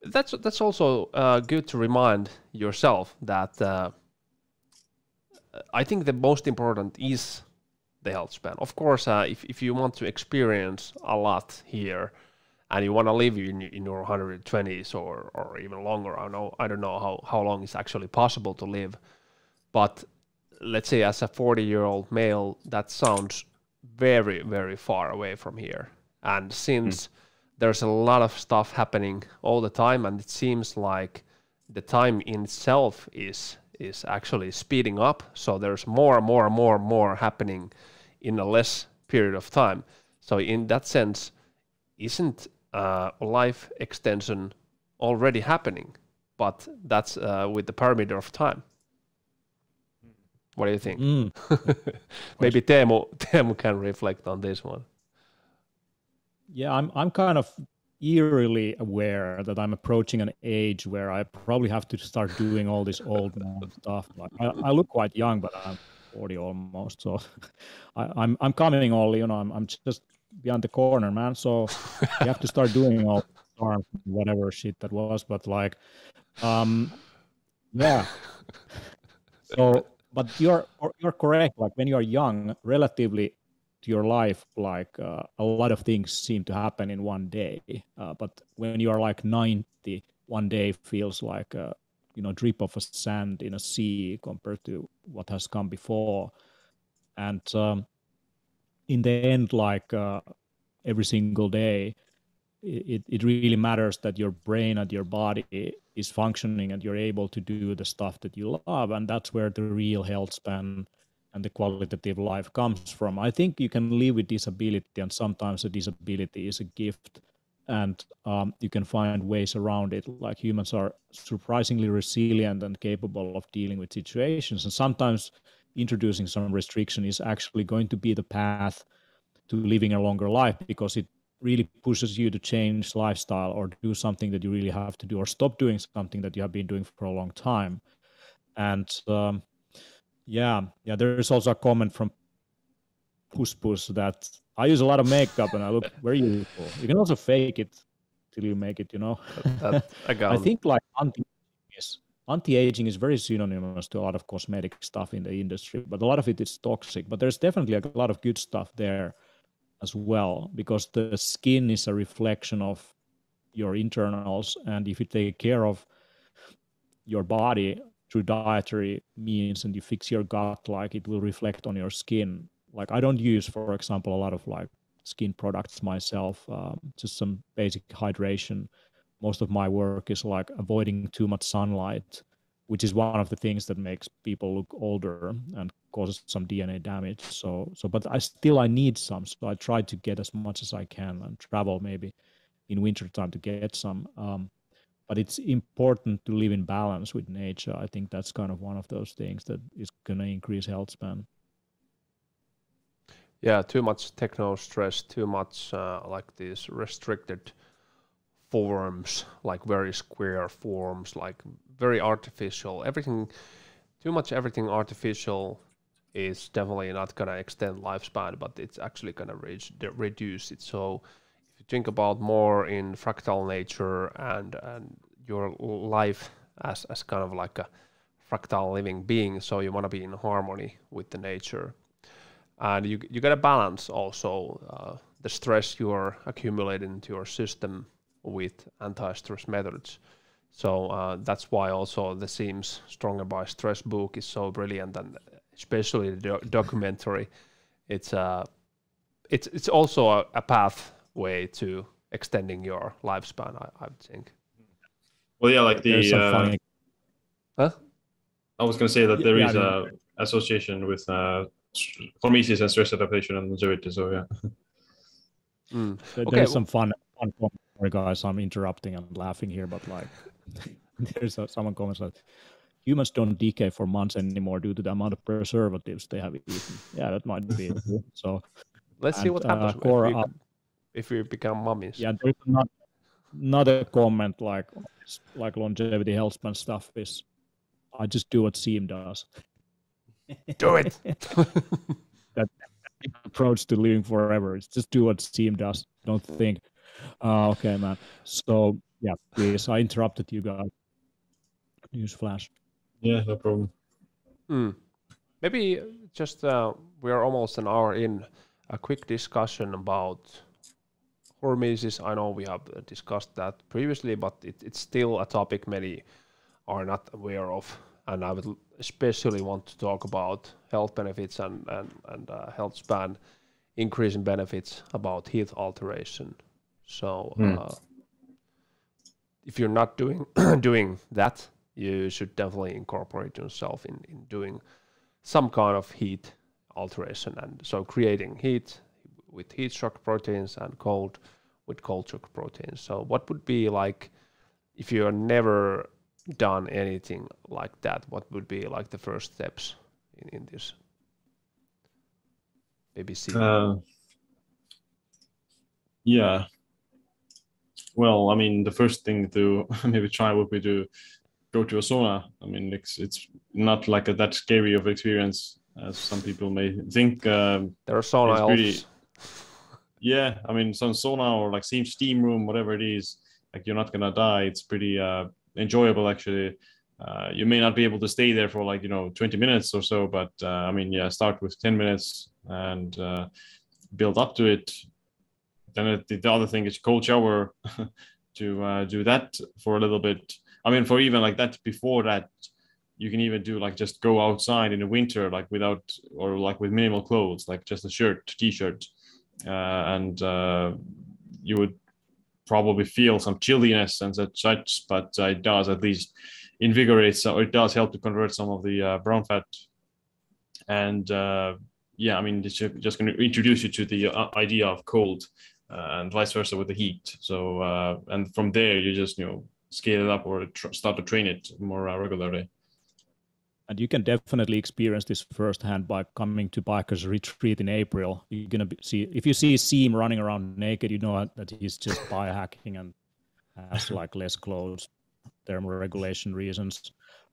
that's that's also uh, good to remind yourself that uh, I think the most important is the health span. Of course, uh, if if you want to experience a lot here and you want to live in in your 120s or or even longer, I know I don't know how how long it's actually possible to live, but let's say as a 40 year old male, that sounds very very far away from here. And since mm. there's a lot of stuff happening all the time, and it seems like the time in itself is is actually speeding up. So there's more and more and more and more happening in a less period of time. So in that sense, isn't uh, life extension already happening? But that's uh, with the parameter of time. What do you think? Mm. Maybe Teemu, Teemu can reflect on this one yeah, I'm I'm kind of eerily aware that I'm approaching an age where I probably have to start doing all this old stuff. Like I, I, look quite young, but I'm 40 almost, so I, am I'm, I'm coming all you know. I'm I'm just beyond the corner, man. So you have to start doing all whatever shit that was. But like, um, yeah. So, but you're you're correct. Like when you're young, relatively to your life like uh, a lot of things seem to happen in one day uh, but when you are like 90 one day feels like a you know drip of a sand in a sea compared to what has come before and um, in the end like uh, every single day it, it really matters that your brain and your body is functioning and you're able to do the stuff that you love and that's where the real health span and the qualitative life comes from. I think you can live with disability, and sometimes a disability is a gift, and um, you can find ways around it. Like humans are surprisingly resilient and capable of dealing with situations, and sometimes introducing some restriction is actually going to be the path to living a longer life because it really pushes you to change lifestyle or do something that you really have to do or stop doing something that you have been doing for a long time and um, yeah, yeah. There's also a comment from Puss Puss that I use a lot of makeup and I look very youthful. You can also fake it till you make it. You know. That, I, I think like anti-aging is anti-aging is very synonymous to a lot of cosmetic stuff in the industry, but a lot of it is toxic. But there's definitely a lot of good stuff there as well because the skin is a reflection of your internals, and if you take care of your body through dietary means and you fix your gut like it will reflect on your skin like i don't use for example a lot of like skin products myself um, just some basic hydration most of my work is like avoiding too much sunlight which is one of the things that makes people look older and causes some dna damage so so but i still i need some so i try to get as much as i can and travel maybe in winter time to get some um, but it's important to live in balance with nature. I think that's kind of one of those things that is going to increase health span. Yeah, too much techno stress, too much uh, like these restricted forms, like very square forms, like very artificial. Everything, too much everything artificial is definitely not going to extend lifespan, but it's actually going to re- reduce it. So if you think about more in fractal nature and and your life as as kind of like a fractal living being, so you want to be in harmony with the nature, and you you got to balance also uh, the stress you are accumulating to your system with anti-stress methods. So uh, that's why also the Siim's Stronger by Stress book is so brilliant, and especially the do- documentary. It's a uh, it's it's also a, a pathway to extending your lifespan. I, I think. Well, yeah, like the. Uh, huh? I was going to say that there yeah, is a association with uh, hormesis and stress adaptation and longevity. So yeah. Mm. There's okay. some fun, fun Sorry, guys, I'm interrupting and laughing here, but like, there's a, someone comments that humans don't decay for months anymore due to the amount of preservatives they have eaten. Yeah, that might be it. So let's and, see what happens uh, Cora, if, we, if we become mummies. Yeah, there's not another comment like like longevity health span stuff is I just do what Siim does. Do it. that approach to living forever. It's just do what Siim does. Don't think uh, okay, man. So yeah, please. I interrupted you guys. Use flash. Yeah, no problem. Hmm. Maybe just uh, we are almost an hour in. A quick discussion about hormesis. I know we have discussed that previously, but it, it's still a topic many are not aware of, and I would especially want to talk about health benefits and and and uh, health span increasing benefits about heat alteration. So mm. uh, if you're not doing doing that, you should definitely incorporate yourself in, in doing some kind of heat alteration and so creating heat with heat shock proteins and cold with cold shock proteins. So what would be like if you're never done anything like that, what would be like the first steps in, in this? Maybe see. Uh, yeah, well, I mean, the first thing to maybe try would be to go to a sauna. I mean, it's it's not like a, that scary of experience as some people may think. Um, there are sauna pretty, Yeah, I mean, some sauna or like same steam room, whatever it is, like you're not gonna die. It's pretty uh, enjoyable actually. Uh, you may not be able to stay there for like you know 20 minutes or so, but uh, I mean, yeah, start with 10 minutes and uh, build up to it then it, the other thing is cold shower to uh, do that for a little bit. I mean, for even like that before that, you can even do like just go outside in the winter, like without or like with minimal clothes, like just a shirt, t-shirt, uh, and uh, you would probably feel some chilliness and such, but uh, it does at least invigorate, so it does help to convert some of the uh, brown fat. And uh, yeah, I mean, it's just going to introduce you to the idea of cold uh, and vice versa with the heat. So uh, and from there you just you know scale it up or tr- start to train it more uh, regularly. And you can definitely experience this firsthand by coming to Biohackers Retreat in April. You're gonna be, see if you see Siim running around naked, you know that he's just biohacking and has like less clothes, thermoregulation reasons.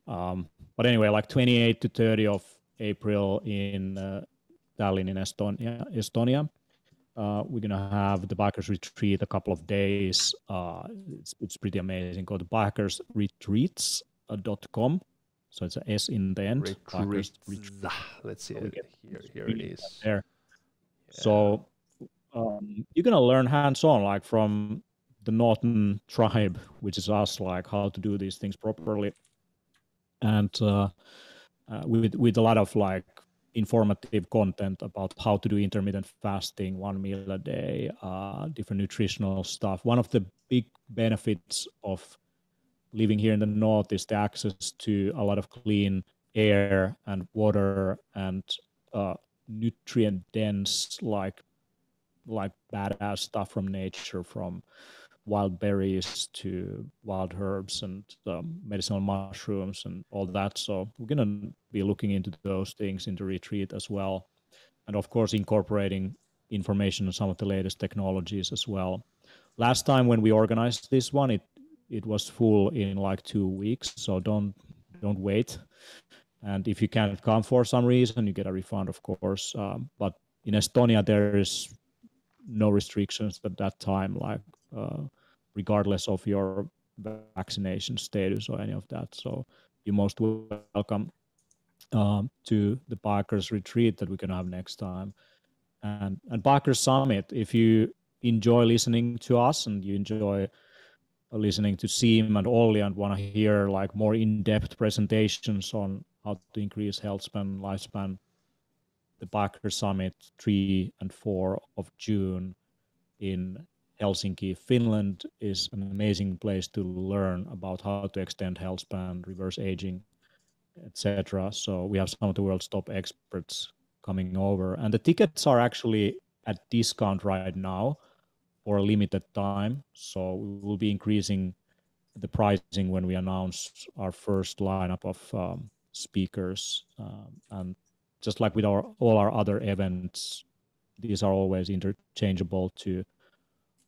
Um, but anyway, like 28 to 30 of April in uh, Tallinn in Estonia, Estonia uh, we're gonna have the biohackers retreat a couple of days. Uh, it's, it's pretty amazing. Go to bikersretreats.com. So it's a S in the end. Retreats. Let's see. It. Here, here it is. There. Yeah. So um, you're gonna learn hands-on, like from the Northern tribe, which is us, like how to do these things properly, and uh, uh, with with a lot of like informative content about how to do intermittent fasting, one meal a day, uh, different nutritional stuff. One of the big benefits of living here in the north is the access to a lot of clean air and water and uh, nutrient dense like like badass stuff from nature from wild berries to wild herbs and um, medicinal mushrooms and all that. So we're going to be looking into those things in the retreat as well. And of course, incorporating information on some of the latest technologies as well. Last time when we organized this one, it it was full in like two weeks. So don't don't wait. And if you can't come for some reason, you get a refund, of course. Um, but in Estonia, there is no restrictions at that time, like uh, regardless of your vaccination status or any of that. So you're most welcome um, to the Biohackers retreat that we're gonna have next time. And and Biohackers Summit, if you enjoy listening to us and you enjoy listening to Siim and Olli and want to hear like more in-depth presentations on how to increase health span, lifespan, the Biohacker Summit 3 and 4 of June in Helsinki, Finland is an amazing place to learn about how to extend health span, reverse aging, etc. So we have some of the world's top experts coming over, and the tickets are actually at discount right now for a limited time. So we will be increasing the pricing when we announce our first lineup of um, speakers. Um, and just like with our all our other events, these are always interchangeable to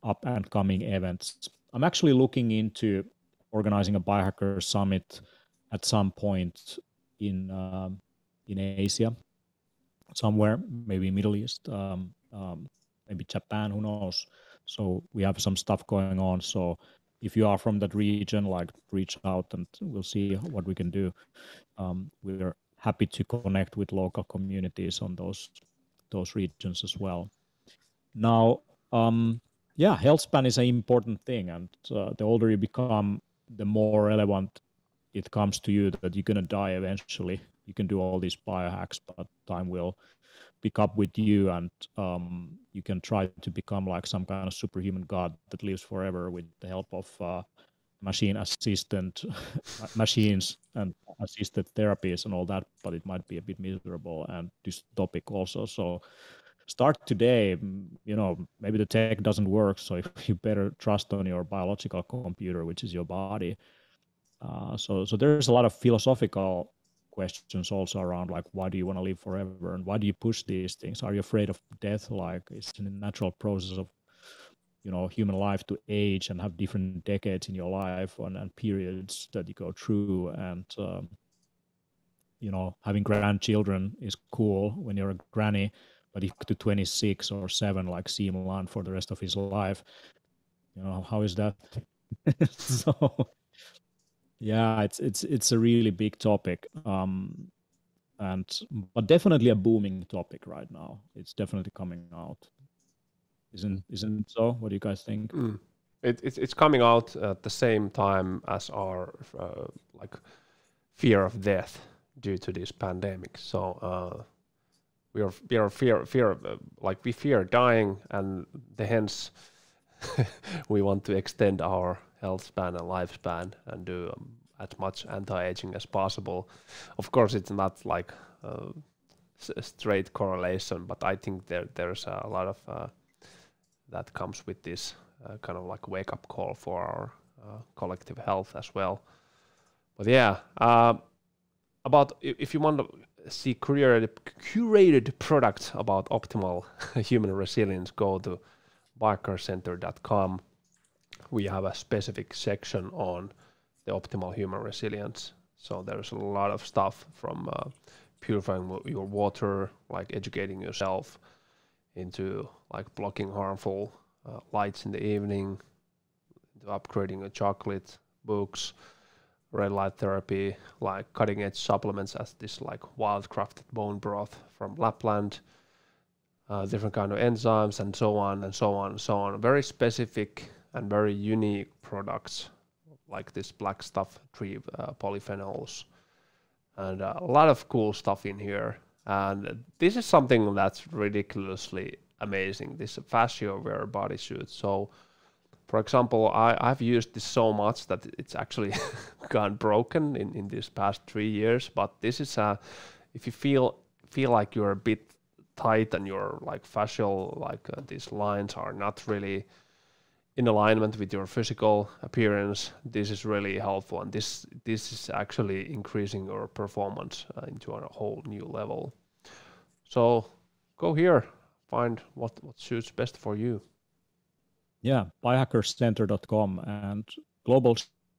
up and coming events. I'm actually looking into organizing a biohacker summit at some point in um, in Asia, somewhere maybe Middle East, um, um, maybe Japan. Who knows? So we have some stuff going on. So if you are from that region, like reach out and we'll see what we can do. Um, we're happy to connect with local communities on those those regions as well. Now, um, yeah, health span is an important thing, and uh, the older you become, the more relevant it comes to you that you're gonna die eventually. You can do all these biohacks, but time will pick up with you and um, you can try to become like some kind of superhuman god that lives forever with the help of uh, machine assistant machines and assisted therapies and all that but it might be a bit miserable and dystopic also. So start today you know maybe the tech doesn't work so if you better trust on your biological computer which is your body. Uh, so so there's a lot of philosophical questions also around like why do you want to live forever and why do you push these things? Are you afraid of death? Like it's a natural process of you know human life to age and have different decades in your life and, and periods that you go through. And um, you know having grandchildren is cool when you're a granny but if to 26 or 7 like Siim Land for the rest of his life you know how is that? So yeah, it's it's it's a really big topic, um, and but definitely a booming topic right now. It's definitely coming out. Isn't isn't so? What do you guys think? Mm. It, it, it's coming out at the same time as our uh, like fear of death due to this pandemic. So uh, we are we are fear fear uh, like we fear dying, and the hence we want to extend our health span and lifespan and do um, as much anti-aging as possible. Of course, it's not like uh, a straight correlation, but I think there there's a lot of uh, that comes with this uh, kind of like wake up call for our uh, collective health as well. But yeah, uh, about if you want to see curated curated products about optimal human resilience, go to biohackercenter.com we have a specific section on the optimal human resilience. So there's a lot of stuff from uh, purifying your water, like educating yourself, into like blocking harmful uh, lights in the evening, to upgrading your chocolate, books, red light therapy, like cutting edge supplements as this like wild crafted bone broth from Lapland, uh, different kind of enzymes and so on and so on and so on. Very specific and very unique products like this black stuff tree uh, polyphenols. And uh, a lot of cool stuff in here. And this is something that's ridiculously amazing this fascia wear bodysuit so for example I, i've used this so much that it's actually gone broken in, in these past three years. But this is a if you feel feel like you're a bit tight and your like facial like uh, these lines are not really in alignment with your physical appearance, this is really helpful, and this this is actually increasing your performance uh, into a whole new level. So go here, find what what suits best for you. Yeah, biohackerscenter.com and global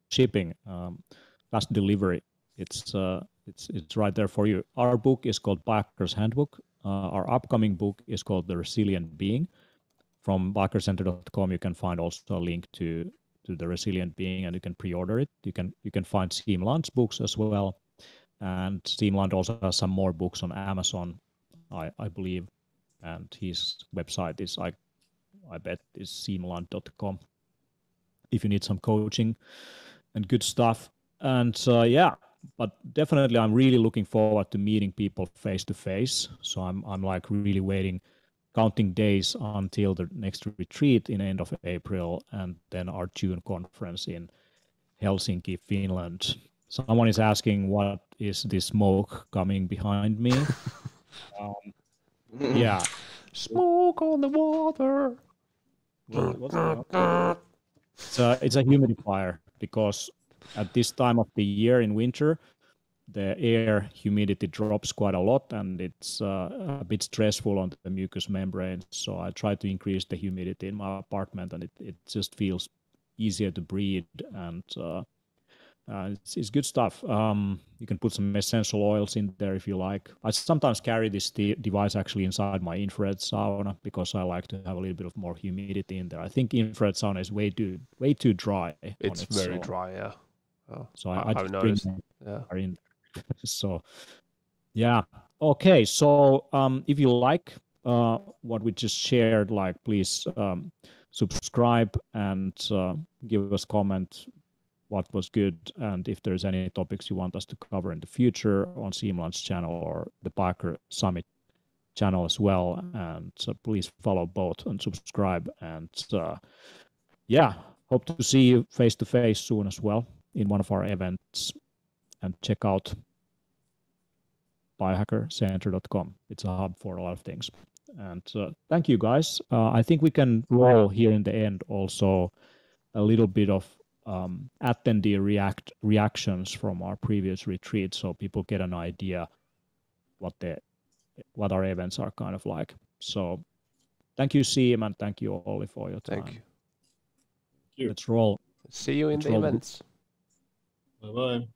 shipping, um, fast delivery. It's uh, it's it's right there for you. Our book is called Biohacker's Handbook. Uh, our upcoming book is called The Resilient Being. From biohackercenter.com, you can find also a link to to the Resilient Being, and you can pre-order it. You can you can find Siim Land's books as well, and Siim Land also has some more books on Amazon, I I believe, and his website is I I bet is siimland.com. If you need some coaching and good stuff, and uh, yeah, but definitely I'm really looking forward to meeting people face to face. So I'm I'm like really waiting, counting days until the next retreat in end of April, and then our June conference in Helsinki, Finland. Someone is asking what is this smoke coming behind me? um, yeah, smoke on the water. it's a, it's a humidifier because at this time of the year in winter, the air humidity drops quite a lot and it's uh, a bit stressful on the mucous membrane. So I try to increase the humidity in my apartment and it, it just feels easier to breathe and uh, uh, it's, it's, good stuff. Um, you can put some essential oils in there if you like. I sometimes carry this de- device actually inside my infrared sauna because I like to have a little bit of more humidity in there. I think infrared sauna is way too way too dry. It's very dry, yeah. Oh, so I, I, I noticed. Yeah. In, so yeah. Okay. So um, if you like uh, what we just shared, like please um, subscribe and uh, give us comment what was good and if there's any topics you want us to cover in the future on Siim Land's channel or the Biohacker Summit channel as well. And so please follow both and subscribe. And uh, yeah, hope to see you face to face soon as well in one of our events and check out biohackercenter.com. It's a hub for a lot of things. And uh, thank you guys. Uh, I think we can roll here in the end also a little bit of um, attendee react reactions from our previous retreat, so people get an idea what the what our events are kind of like. So, thank you, Siim, and thank you, Olli, for your time. Thank you. Let's roll. See you in Let's the events. The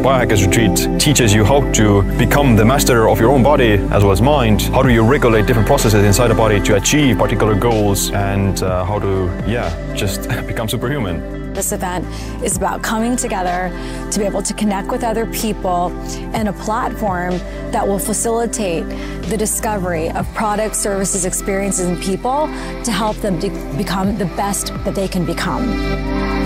Biohackers Retreat teaches you how to become the master of your own body as well as mind. How do you regulate different processes inside the body to achieve particular goals and uh, how to, yeah, just become superhuman. This event is about coming together to be able to connect with other people and a platform that will facilitate the discovery of products, services, experiences, and people to help them become the best that they can become.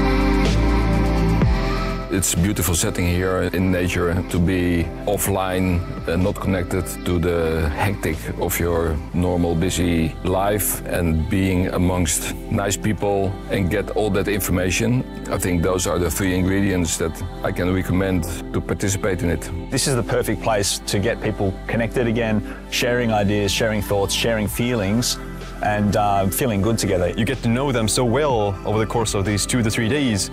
It's a beautiful setting here in nature to be offline and not connected to the hectic of your normal busy life and being amongst nice people and get all that information. I think those are the three ingredients that I can recommend to participate in it. This is the perfect place to get people connected again, sharing ideas, sharing thoughts, sharing feelings and uh, feeling good together. You get to know them so well over the course of these two to three days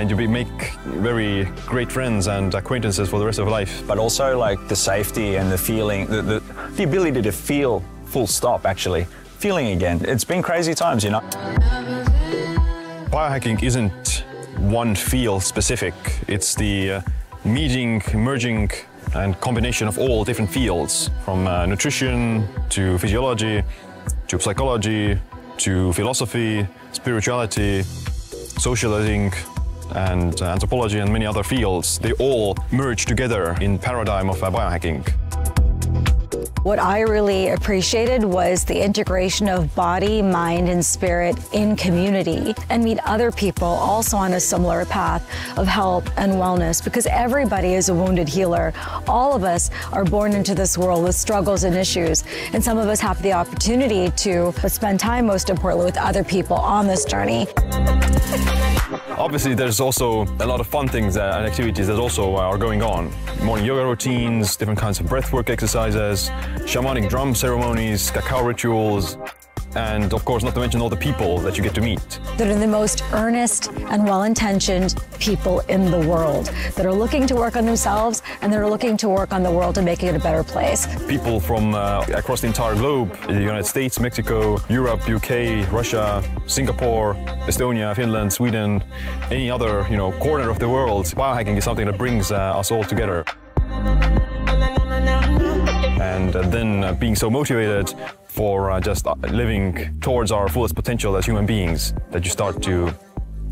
and you make very great friends and acquaintances for the rest of life. But also like the safety and the feeling, the, the, the ability to feel full stop actually, feeling again. It's been crazy times, you know. Biohacking isn't one field specific. It's the uh, meeting, merging, and combination of all different fields, from uh, nutrition to physiology to psychology to philosophy, spirituality, socializing, and uh, anthropology and many other fields, they all merge together in paradigm of biohacking. What I really appreciated was the integration of body, mind, and spirit in community and meet other people also on a similar path of health and wellness because everybody is a wounded healer. All of us are born into this world with struggles and issues, and some of us have the opportunity to spend time, most importantly, with other people on this journey. Obviously, there's also a lot of fun things uh, and activities that also are going on. Morning yoga routines, different kinds of breathwork exercises, shamanic drum ceremonies, cacao rituals, and of course, not to mention all the people that you get to meet. That are the most earnest and well intentioned people in the world that are looking to work on themselves and that are looking to work on the world to make it a better place. People from uh, across the entire globe the United States, Mexico, Europe, UK, Russia, Singapore, Estonia, Finland, Sweden, any other you know corner of the world. Biohacking is something that brings uh, us all together and uh, then uh, being so motivated for uh, just uh, living towards our fullest potential as human beings that you start to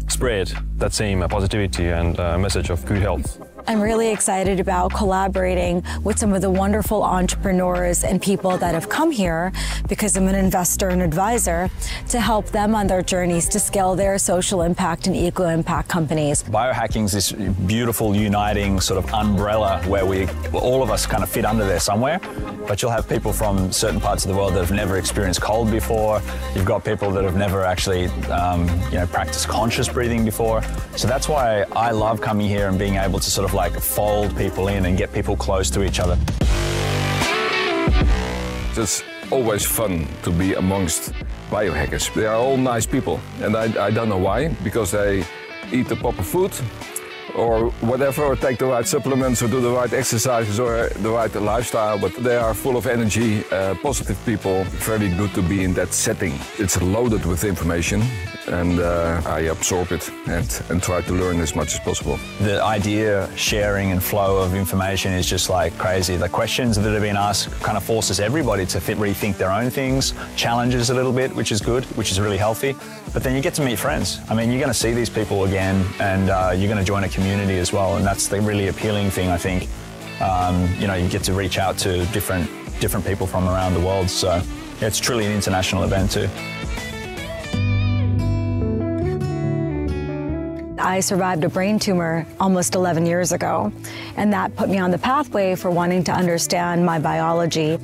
spread that same uh, positivity and uh, message of good health. I'm really excited about collaborating with some of the wonderful entrepreneurs and people that have come here because I'm an investor and advisor to help them on their journeys to scale their social impact and eco impact companies. Biohacking is this beautiful, uniting sort of umbrella where we, all of us kind of fit under there somewhere. But you'll have people from certain parts of the world that have never experienced cold before. You've got people that have never actually, um, you know, practiced conscious breathing before. So that's why I love coming here and being able to sort of like fold people in and get people close to each other. It's always fun to be amongst biohackers. They are all nice people, and I, I don't know why, because they eat the proper food, or whatever, or take the right supplements, or do the right exercises, or the right lifestyle. But they are full of energy, uh, positive people. Very good to be in that setting. It's loaded with information, and uh, I absorb it and, and try to learn as much as possible. The idea, sharing, and flow of information is just like crazy. The questions that have been asked kind of forces everybody to fit, rethink their own things, challenges a little bit, which is good, which is really healthy. But then you get to meet friends. I mean, you're going to see these people again, and uh, you're going to join a community as well, and that's the really appealing thing, I think. Um, you know, you get to reach out to different different people from around the world. So it's truly an international event too. I survived a brain tumor almost 11 years ago, and that put me on the pathway for wanting to understand my biology.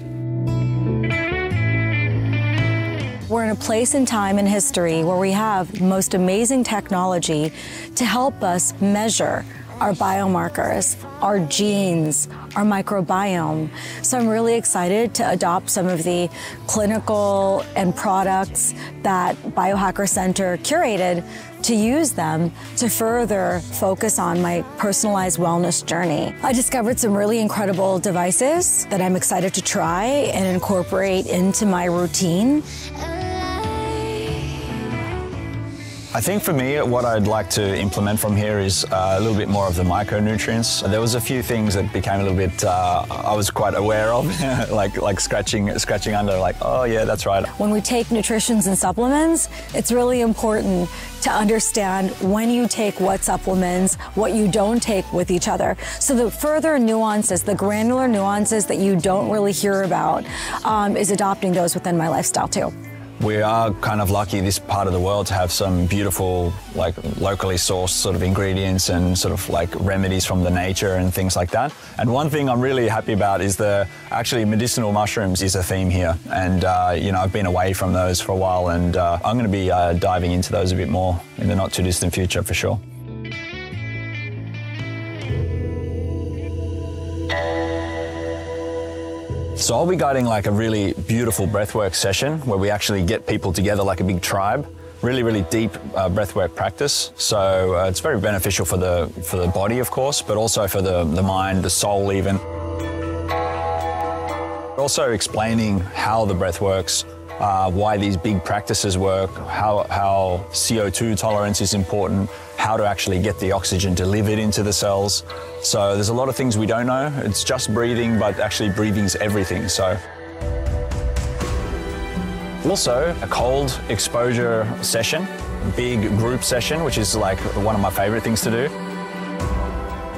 We're in a place in time in history where we have most amazing technology to help us measure our biomarkers, our genes, our microbiome. So I'm really excited to adopt some of the clinical and products that Biohacker Center curated to use them to further focus on my personalized wellness journey. I discovered some really incredible devices that I'm excited to try and incorporate into my routine. I think for me, what I'd like to implement from here is uh, a little bit more of the micronutrients. There was a few things that became a little bit uh, I was quite aware of, like like scratching scratching under, like oh yeah, that's right. When we take nutritions and supplements, it's really important to understand when you take what supplements, what you don't take with each other. So the further nuances, the granular nuances that you don't really hear about, um, is adopting those within my lifestyle too we are kind of lucky this part of the world to have some beautiful like locally sourced sort of ingredients and sort of like remedies from the nature and things like that. And one thing i'm really happy about is the actually medicinal mushrooms is a theme here. And uh, you know i've been away from those for a while and uh, i'm going to be uh, diving into those a bit more in the not too distant future for sure So I'll be guiding like a really beautiful breathwork session where we actually get people together like a big tribe. Really, really deep uh, breathwork practice. So uh, it's very beneficial for the for the body, of course, but also for the, the mind, the soul, even. Also explaining how the breath works, uh, why these big practices work, how, how CO2 tolerance is important, how to actually get the oxygen delivered into the cells. So there's a lot of things we don't know. It's just breathing, but actually breathing is everything. So also a cold exposure session, big group session, which is like one of my favorite things to do.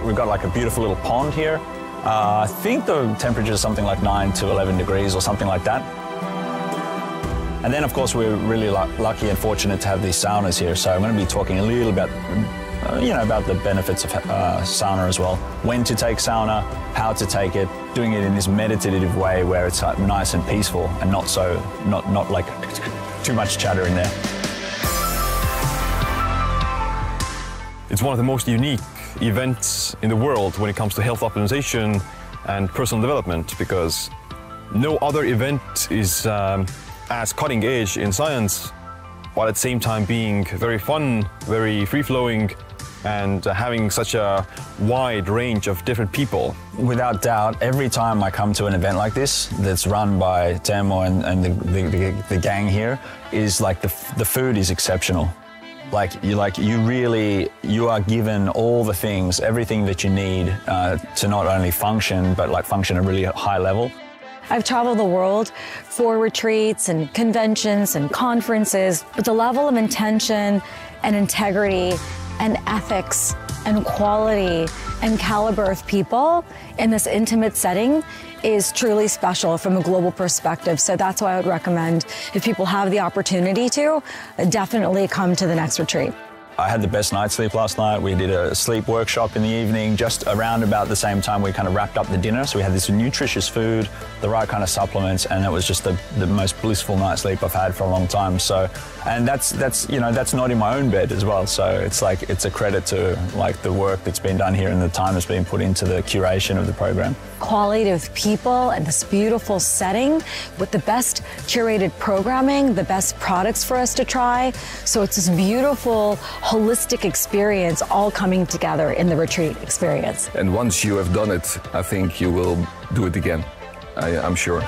We've got like a beautiful little pond here. Uh, I think the temperature is something like 9 to 11 degrees or something like that. And then, of course, we're really lucky and fortunate to have these saunas here. So I'm going to be talking a little bit, uh, you know, about the benefits of uh, sauna as well. When to take sauna, how to take it, doing it in this meditative way where it's uh, nice and peaceful and not so, not not like too much chatter in there. It's one of the most unique events in the world when it comes to health optimization and personal development because no other event is um, as cutting edge in science, while at the same time being very fun, very free flowing, and having such a wide range of different people. Without doubt, every time I come to an event like this that's run by Teemu and, and the, the, the, the gang here, is like the, the food is exceptional. Like you like you really you are given all the things, everything that you need uh, to not only function but like function at a really high level. I've traveled the world for retreats and conventions and conferences, but the level of intention and integrity and ethics and quality and caliber of people in this intimate setting is truly special from a global perspective. So that's why I would recommend if people have the opportunity to, definitely come to the next retreat. I had the best night's sleep last night. We did a sleep workshop in the evening, just around about the same time we kind of wrapped up the dinner. So we had this nutritious food, the right kind of supplements, and it was just the, the most blissful night's sleep I've had for a long time. So, and that's that's you know that's not in my own bed as well. So it's like it's a credit to like the work that's been done here and the time that's been put into the curation of the program. Quality of people and this beautiful setting with the best curated programming, the best products for us to try. So it's this beautiful holistic experience all coming together in the retreat experience. And once you have done it, I think you will do it again. I, I'm sure.